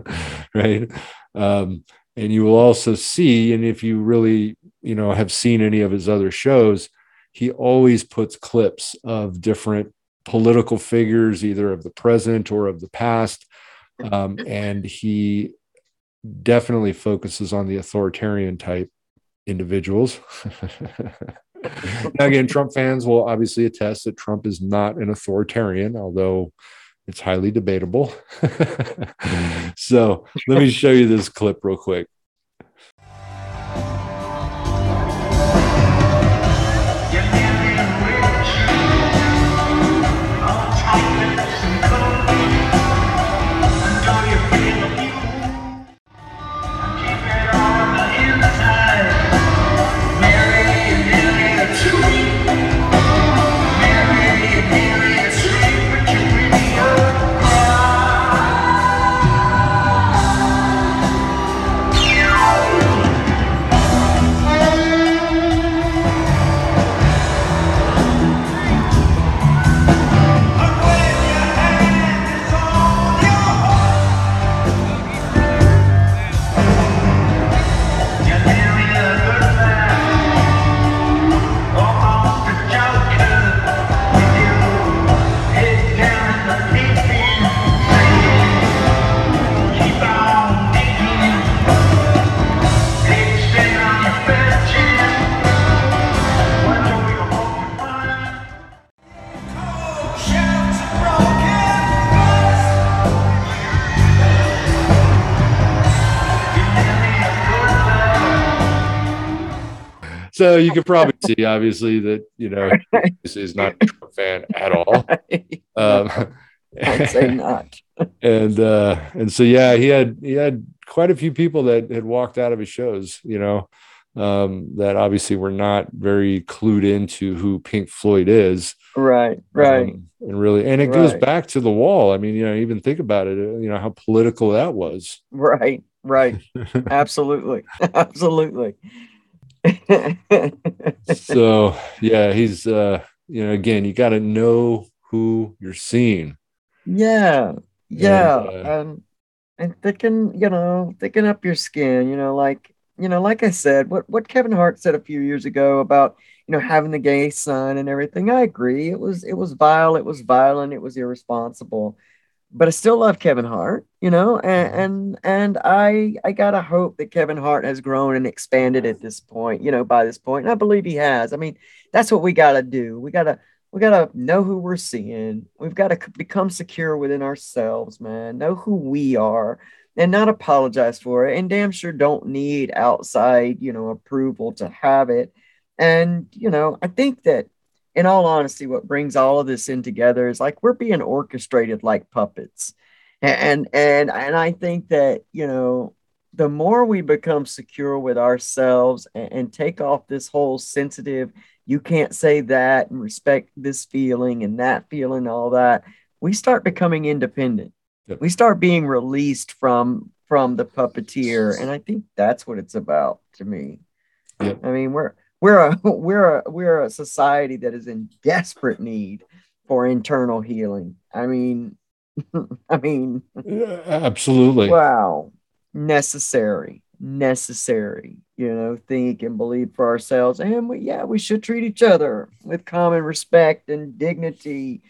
right um and you will also see and if you really you know have seen any of his other shows he always puts clips of different political figures either of the present or of the past. Um, and he definitely focuses on the authoritarian type individuals. Now, again trump fans will obviously attest that trump is not an authoritarian although it's highly debatable. Mm-hmm. So let me show you this clip real quick so you could probably see obviously that you know this is not a Trump fan at all um, I'd say not. and uh and so yeah he had he had quite a few people that had walked out of his shows you know um that obviously were not very clued into who pink floyd is Right. Right. um, and really and it goes back to the wall i mean you know even think about it you know how political that was Right. Right. Absolutely. Absolutely. so yeah he's uh you know again you got to know who you're seeing Yeah, yeah, uh, and and thicken, you know, thicken up your skin. You know, like you know, like I said, what what Kevin Hart said a few years ago about you know having the gay son and everything, I agree. It was it was vile, it was violent, it was irresponsible. But I still love Kevin Hart, you know, and mm-hmm. and, and I I gotta hope that Kevin Hart has grown and expanded at this point, you know, by this point. And I believe he has. I mean, that's what we gotta do. We gotta we got to know who we're seeing. We've got to become secure within ourselves, man. Know who we are and not apologize for it. And damn sure don't need outside, you know, approval to have it. And, you know, I think that in all honesty, what brings all of this in together is like we're being orchestrated like puppets. And and and I think that, you know, the more we become secure with ourselves and, and take off this whole sensitive you can't say that and respect this feeling and that feeling, all that. We start becoming independent. Yep. We start being released from from the puppeteer, and I think that's what it's about to me. Yep. I mean, we're we're a we're a we're a society that is in desperate need for internal healing. I mean, I mean, yeah, absolutely. Wow, necessary necessary, you know, think and believe for ourselves. And we, yeah, we should treat each other with common respect and dignity,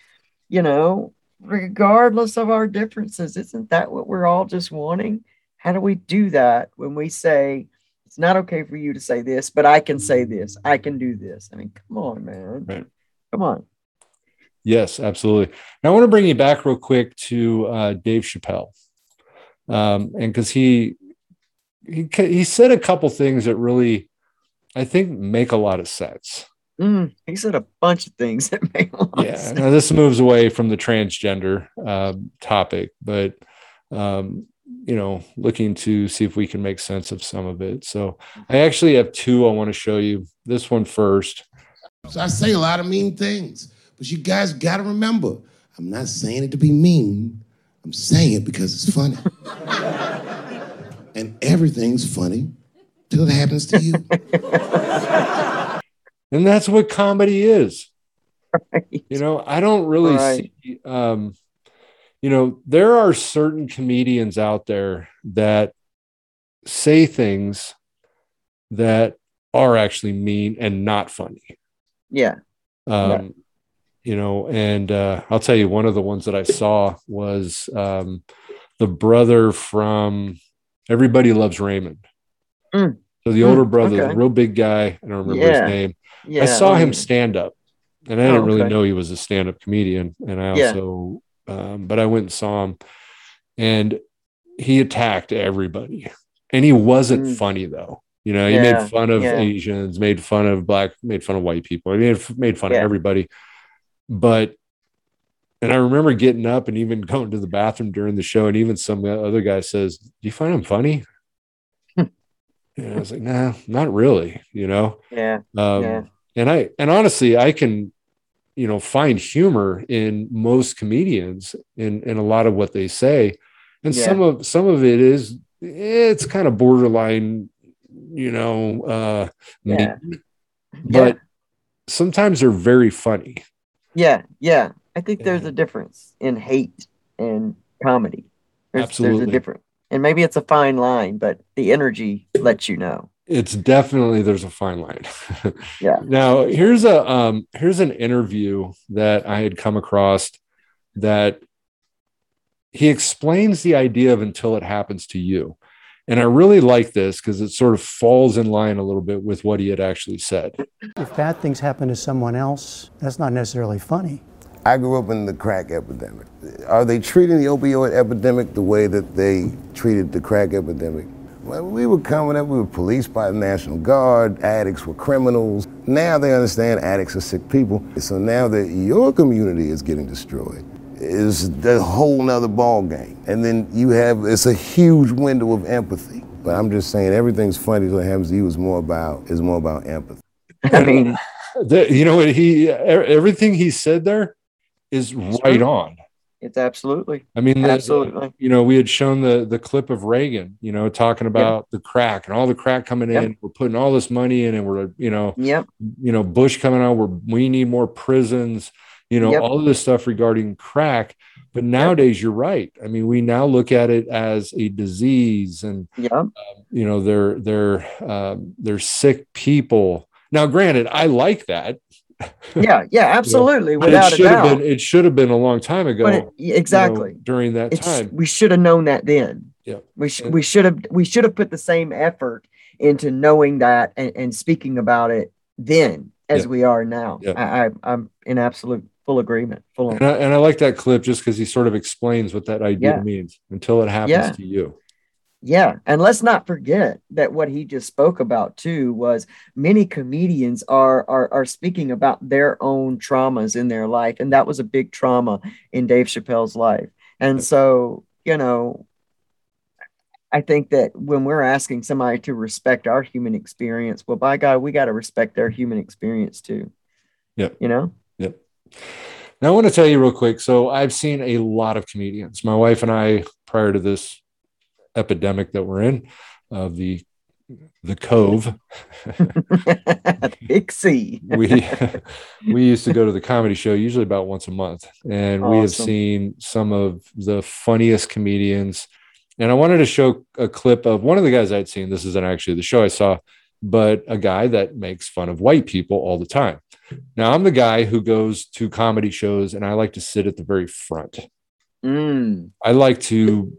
you know, regardless of our differences. Isn't that what we're all just wanting? How do we do that when we say, it's not okay for you to say this, but I can say this, I can do this? I mean, come on, man. Right. Come on. Yes, absolutely. Now, I want to bring you back real quick to uh, Dave Chappelle. Um, and because he he he said a couple things that really, I think, make a lot of sense. Mm, he said a bunch of things that make a lot yeah. Now this moves away from the transgender uh, topic, but um, you know, looking to see if we can make sense of some of it. So I actually have two I want to show you. This one first. So I say a lot of mean things, but you guys got to remember, I'm not saying it to be mean. I'm saying it because it's funny. and everything's funny till it happens to you. and that's what comedy is. Right. You know, I don't really right. see, um, you know, there are certain comedians out there that say things that are actually mean and not funny. Yeah. Um, yeah. You know, and uh, I'll tell you, one of the ones that I saw was um, the brother from Everybody loves Raymond. Mm. So the older mm, brother, okay. the real big guy, I don't remember yeah. his name. Yeah, I saw him stand up, and I didn't oh, okay. really know he was a stand up comedian. And I also. Um, but I went and saw him, and he attacked everybody, and he wasn't mm. funny though. You know, he yeah. made fun of Asians, made fun of black, made fun of white people. He mean, made fun of everybody. But and I remember getting up and even going to the bathroom during the show, and even some other guy says, "Do you find him funny?" and I was like, "Nah, not really." You know. Yeah. Um, yeah. And I and honestly, I can, you know, find humor in most comedians in in a lot of what they say, and yeah. some of some of it is it's kind of borderline, you know, uh, yeah. but sometimes they're very funny. Yeah, yeah. I think there's a difference in hate and comedy. There's, Absolutely. There's a difference. And maybe it's a fine line, but the energy lets you know. It's definitely there's a fine line. yeah. Now here's a um here's an interview that I had come across that he explains the idea of until it happens to you. And I really like this because it sort of falls in line a little bit with what he had actually said. If bad things happen to someone else, that's not necessarily funny. I grew up in the crack epidemic. Are they treating the opioid epidemic the way that they treated the crack epidemic? When we were coming up, we were policed by the National Guard, addicts were criminals. Now they understand addicts are sick people. So now that your community is getting destroyed, is a whole nother ball game. And then you have, it's a huge window of empathy. But I'm just saying everything's funny that happens to you is more about, is more about empathy. I mean, the, you know what he, everything he said there, is right on. It's absolutely. I mean, absolutely. you know, we had shown the the clip of Reagan, you know, talking about the crack and all the crack coming yep. in. We're putting all this money in, and we're, you know, yep. You know, Bush coming out. Where we need more prisons. You know, yep. all of this stuff regarding crack. But nowadays, you're right. I mean, we now look at it as a disease, and yeah, you know, they're they're um, they're sick people. Now, granted, I like that. Yeah, yeah, absolutely, without it a should have doubt. been it should have been a long time ago. But it- you know, exactly. during that It's, time. we should have known that then. Yeah. We sh- we should have we should have put the same effort into knowing that and, and speaking about it then as Yeah. we are now. Yeah. I, I I'm in absolute full agreement. Full And I, and I like that clip just because he sort of explains what that idea Yeah. means until it happens to you. Yeah, and let's not forget that what he just spoke about too was many comedians are are are speaking about their own traumas in their life, and that was a big trauma in Dave Chappelle's life. And so, you know, I think that when we're asking somebody to respect our human experience, well, by God, we got to respect their human experience too. Yep. You know? Yep. Now I want to tell you real quick. So I've seen a lot of comedians. My wife and I, prior to this epidemic that we're in, of the the cove, C. we we used to go to the comedy show usually about once a month, and we have seen some of the funniest comedians. And I wanted to show a clip of one of the guys I'd seen. This isn't actually the show I saw, but a guy that makes fun of white people all the time. Now I'm the guy who goes to comedy shows, and I like to sit at the very front. Mm. I like to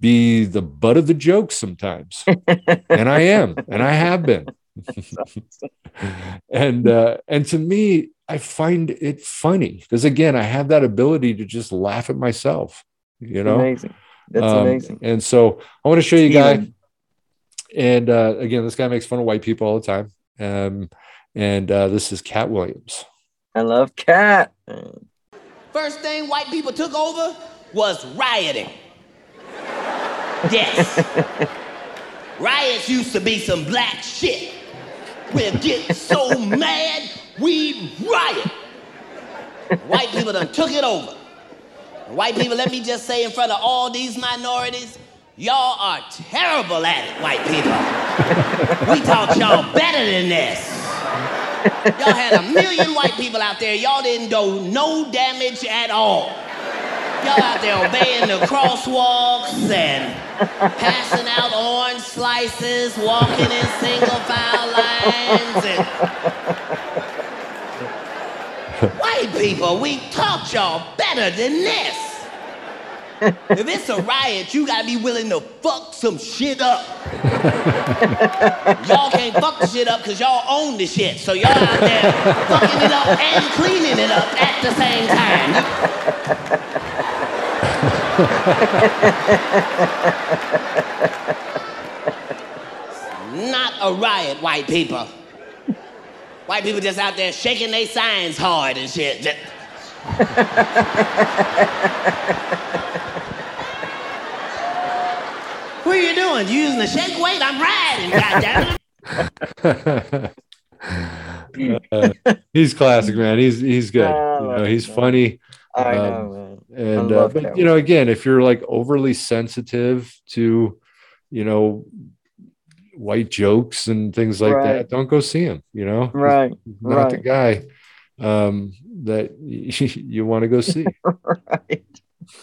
be the butt of the joke sometimes, and I am, and I have been. and uh, and to me, I find it funny because again, I have that ability to just laugh at myself. You know, amazing. That's Um, amazing. And so I want to show you guys And uh, again, this guy makes fun of white people all the time. Um, and uh, this is Katt Williams. I love Katt. First thing white people took over was rioting. Yes. Riots used to be some black shit. We'd get so mad, we'd riot. White people done took it over. White people, let me just say in front of all these minorities, y'all are terrible at it, white people. We taught y'all better than this. Y'all had a million white people out there. Y'all didn't do no damage at all. Y'all out there obeying the crosswalks and passing out orange slices, walking in single file lines. And... White people, we taught y'all better than this. If it's a riot, you gotta be willing to fuck some shit up. y'all can't fuck the shit up because y'all own the shit. So y'all out there fucking it up and cleaning it up at the same time. Not a riot, white people. White people just out there shaking their signs hard and shit. Just- What are you doing? You using the shake weight? I'm riding, goddammit. Uh, he's classic, man. He's he's good. I you know, he's man. funny. I Um, know, man. And I uh, but Katt you know, again, if you're like overly sensitive to, you know, white jokes and things like Right. that, don't go see him. You know, He's Right, not the guy um, that you want to go see. right.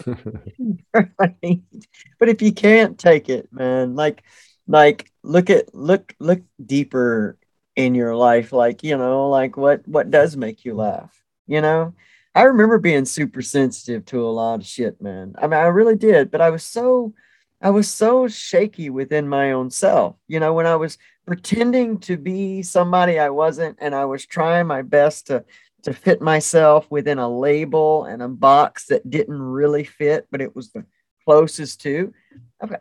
right. But if you can't take it, man, like like look at look look deeper in your life, like you know, like what what does make you laugh, you know? I remember being super sensitive to a lot of shit, man. I mean, I really did, but I was so I was so shaky within my own self. You know, when I was pretending to be somebody I wasn't and I was trying my best to to fit myself within a label and a box that didn't really fit, but it was the closest to.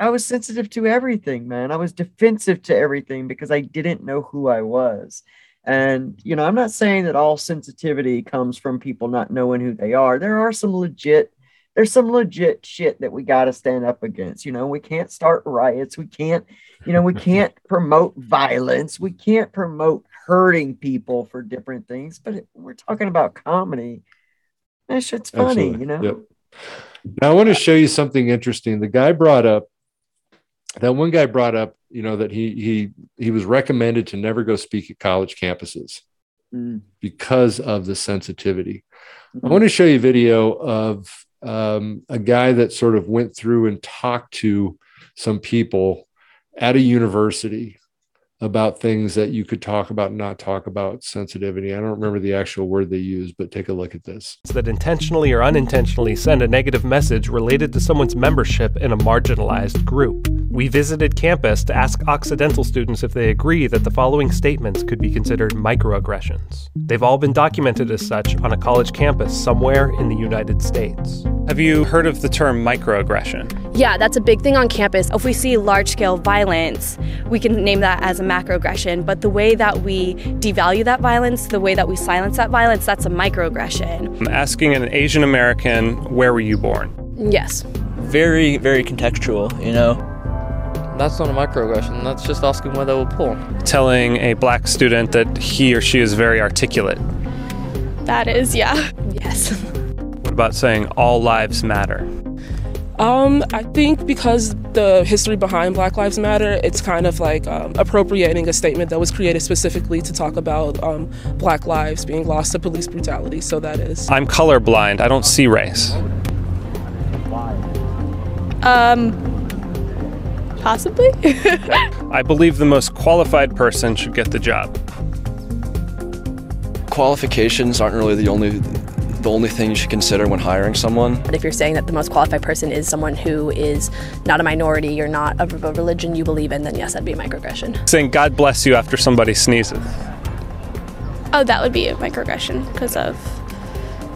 I, was sensitive to everything, man. I was defensive to everything because I didn't know who I was. And, you know, I'm not saying that all sensitivity comes from people not knowing who they are. There are some legit, there's some legit shit that we got to stand up against. You know, we can't start riots. We can't, you know, we can't promote violence. We can't promote hurting people for different things. But it, we're talking about comedy. That shit's funny, Absolutely. you know? Yep. Now I want to show you something interesting. The guy brought up that one guy brought up, you know, that he he he was recommended to never go speak at college campuses Mm. because of the sensitivity. I want to show you a video of um, a guy that sort of went through and talked to some people at a university about things that you could talk about and not talk about sensitivity. I don't remember the actual word they used, but take a look at this. That intentionally or unintentionally send a negative message related to someone's membership in a marginalized group. We visited campus to ask Occidental students if they agree that the following statements could be considered microaggressions. They've all been documented as such on a college campus somewhere in the United States. Have you heard of the term microaggression? Yeah, that's a big thing on campus. If we see large scale violence, we can name that as a macroaggression. But the way that we devalue that violence, the way that we silence that violence, that's a microaggression. I'm asking an Asian American, where were you born? Yes. Very, very contextual, you know? That's not a microaggression. That's just asking where they were born. Telling a black student that he or she is very articulate. That is, yeah. Yes. What about saying all lives matter? Um, I think because the history behind Black Lives Matter, it's kind of like um, appropriating a statement that was created specifically to talk about um, Black lives being lost to police brutality. So that is. I'm colorblind. I don't see race. Um, possibly. I believe the most qualified person should get the job. Qualifications aren't really the only the only thing you should consider when hiring someone. But if you're saying that the most qualified person is someone who is not a minority, you're not of a religion you believe in, then yes, that'd be a microaggression. Saying God bless you after somebody sneezes. oh, that would be a microaggression because of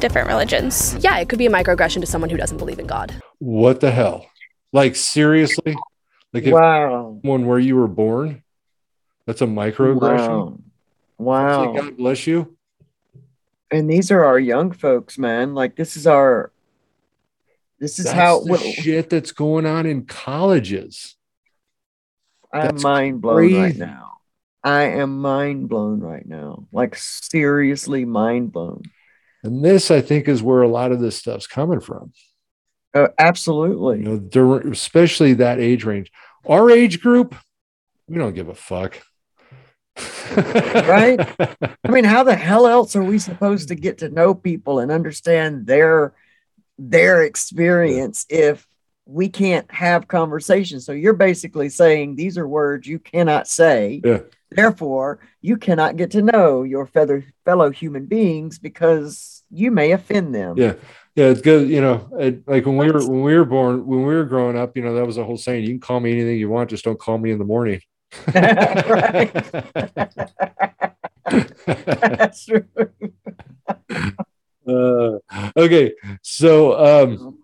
different religions. Yeah, it could be a microaggression to someone who doesn't believe in God. What the hell? Like seriously? Like if Wow. one where you were born, that's a microaggression. Wow. Wow. Say, God bless you. And these are our young folks, man. Like this is our this is That's how the shit that's going on in colleges. I'm That's mind blown right now. I am mind blown right now. Like seriously mind blown. And this, I think, is where a lot of this stuff's coming from. Uh, absolutely. You know, especially that age range. Our age group, we don't give a fuck. right? I mean, how the hell else are we supposed to get to know people and understand their their experience if we can't have conversations? So you're basically saying these are words you cannot say. Yeah. Therefore, you cannot get to know your feather, fellow human beings because you may offend them. Yeah. Yeah, it's good. You know, it, like when we were when we were born, when we were growing up, you know, that was a whole saying. You can call me anything you want, just don't call me in the morning. That's true. Uh, okay, so um,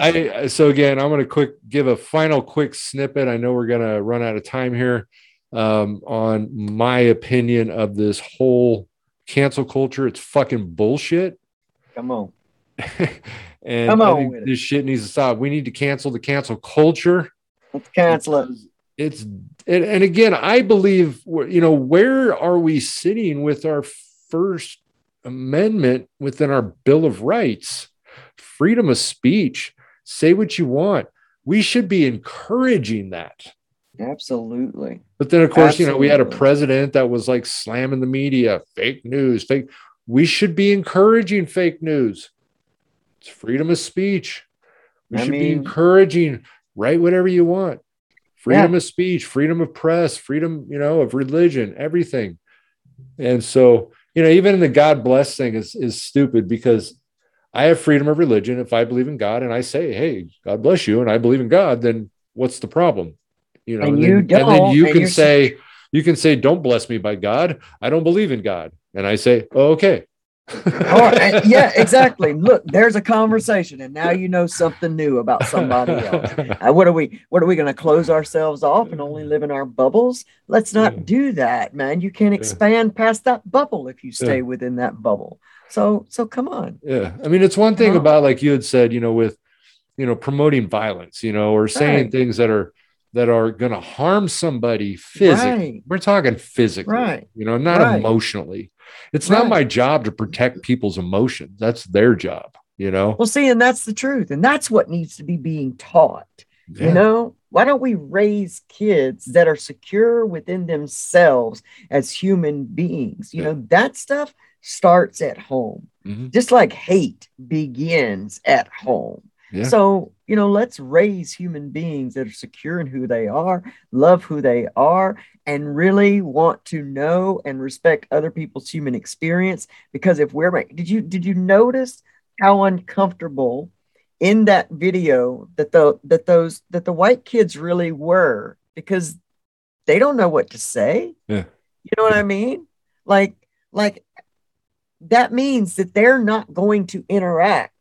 I so again, I'm going to quick give a final quick snippet. I know we're going to run out of time here um, on my opinion of this whole cancel culture. It's fucking bullshit. Come on. And Come on with it. this shit needs to stop. We need to cancel the cancel culture. Let's cancel it. It's and, and again, I believe you know where are we sitting with our First Amendment within our Bill of Rights, freedom of speech, say what you want. We should be encouraging that. Absolutely. But then, of course, you know, we had a president that was like slamming the media, fake news, fake. We should be encouraging fake news. It's freedom of speech. We I should be encouraging write whatever you want. Freedom Yeah. of speech, freedom of press, freedom, you know, of religion, everything. And so, you know, even the God bless thing is is stupid because I have freedom of religion. If I believe in God and I say, hey, God bless you, and I believe in God, then what's the problem? You know, And then, you and then you and can say, you can say, don't bless me by God. I don't believe in God. And I say, oh, okay. Oh, yeah, exactly. Look, there's a conversation, and now you know something new about somebody else. Uh, what are we? What are we going to close ourselves off and only live in our bubbles? Let's not do that, man. You can't expand past that bubble if you stay Yeah. within that bubble. So, so come on. Yeah. I mean, it's one thing Uh-huh. about like you had said, you know, with you know, promoting violence, you know, or saying Right. things that are that are gonna harm somebody physically. Right. We're talking physically, Right. you know, not Right. emotionally. It's not my job to protect people's emotions. That's their job, you know. Well, see, and that's the truth, and that's what needs to be being taught. Yeah. You know, why don't we raise kids that are secure within themselves as human beings? You know, that stuff starts at home. Mhm. Just like hate begins at home. Yeah. So, you know, let's raise human beings that are secure in who they are, love who they are, and really want to know and respect other people's human experience. Because if we're did you did you notice how uncomfortable in that video that the that those that the white kids really were because they don't know what to say. Yeah. You know what I mean? Like, like that means that they're not going to interact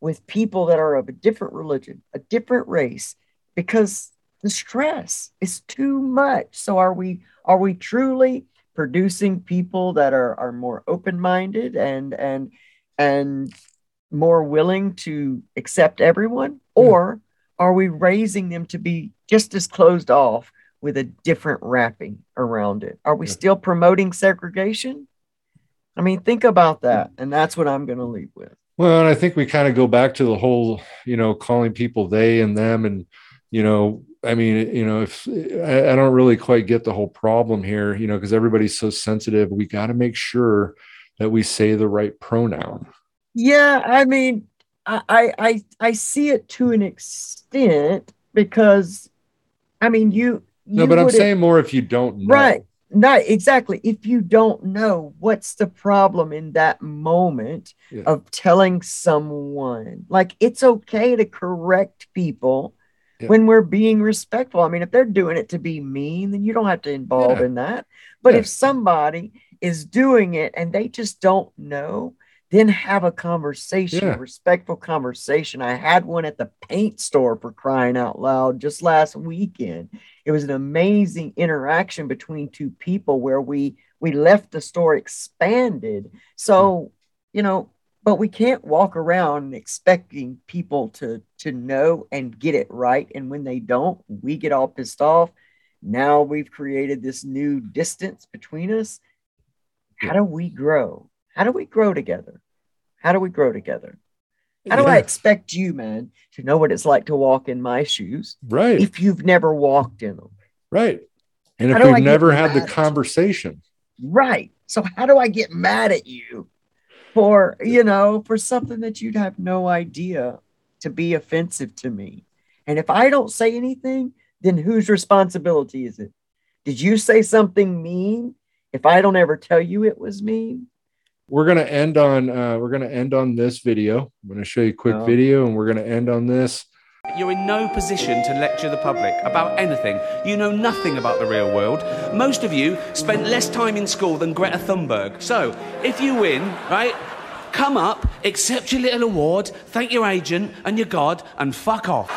with people that are of a different religion, a different race, because the stress is too much. So are we are we truly producing people that are are more open-minded and and and more willing to accept everyone? Hmm. Or are we raising them to be just as closed off with a different wrapping around it? Are we still promoting segregation? I mean, think about that. And that's what I'm going to leave with. Well, and I think we kind of go back to the whole, you know, calling people they and them, and you know, I mean, you know, if I, I don't really quite get the whole problem here, you know, because everybody's so sensitive, we got to make sure that we say the right pronoun. Yeah, I mean, I, I I see it to an extent because, I mean, you. No, but I'm saying more if you don't know. Right. Not exactly. If you don't know what's the problem in that moment Yeah. of telling someone, like it's okay to correct people Yeah. when we're being respectful. I mean, if they're doing it to be mean, then you don't have to involve Yeah. in that. But if somebody is doing it and they just don't know, then have a conversation, Yeah. a respectful conversation. I had one at the paint store for crying out loud just last weekend. It was an amazing interaction between two people where we we left the store expanded. So, hmm. you know, but we can't walk around expecting people to to know and get it right and when they don't, we get all pissed off. Now we've created this new distance between us. How do we grow? How do we grow together? How do we grow together? How do I expect you, man, to know what it's like to walk in my shoes Right. if you've never walked in them? Right. And How if we've never had the conversation, Right. So how do I get mad at you for, you know, for something that you'd have no idea to be offensive to me? And if I don't say anything, then whose responsibility is it? Did you say something mean? If I don't ever tell you it was mean? We're gonna end on uh, we're gonna end on this video. I'm gonna show you a quick Oh. video, and we're gonna end on this. You're in no position to lecture the public about anything. You know nothing about the real world. Most of you spent less time in school than Greta Thunberg. So, if you win, right, come up, accept your little award, thank your agent and your God, and fuck off.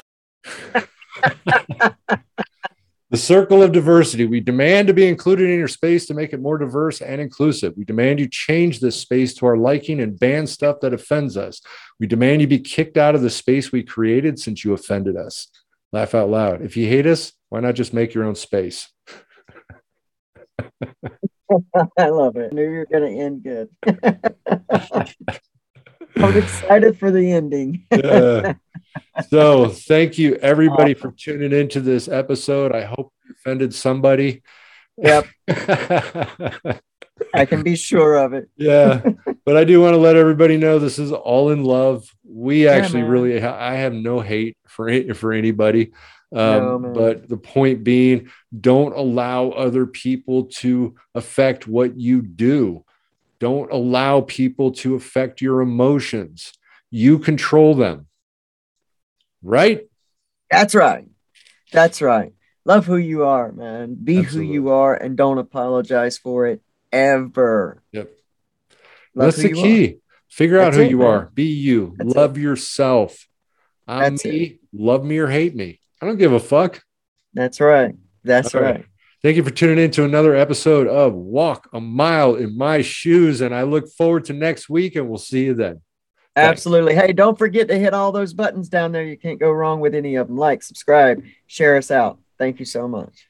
The circle of diversity. We demand to be included in your space to make it more diverse and inclusive. We demand you change this space to our liking and ban stuff that offends us. We demand you be kicked out of the space we created since you offended us. Laugh out loud. If you hate us, why not just make your own space? I love it. I knew you were going to end good. I'm excited for the ending. Yeah. so thank you everybody for tuning into this episode. I hope you offended somebody. Yep. I can be sure of it. yeah but i do want to let everybody know this is all in love we actually really i have no hate for for anybody um, man. but the point being don't allow other people to affect what you do don't allow people to affect your emotions you control them right That's right. That's right. Love who you are, man. Be Absolutely. who you are and don't apologize for it ever. Yep. Love that's the key figure out That's who it, you man. are be you That's love yourself i'm That's it. me love me or hate me i don't give a fuck That's right. That's All right. Thank you for tuning in to another episode of Walk a Mile in My Shoes. And I look forward to next week, and we'll see you then. Absolutely. Hey, don't forget to hit all those buttons down there. You can't go wrong with any of them. Like, subscribe, share us out. Thank you so much.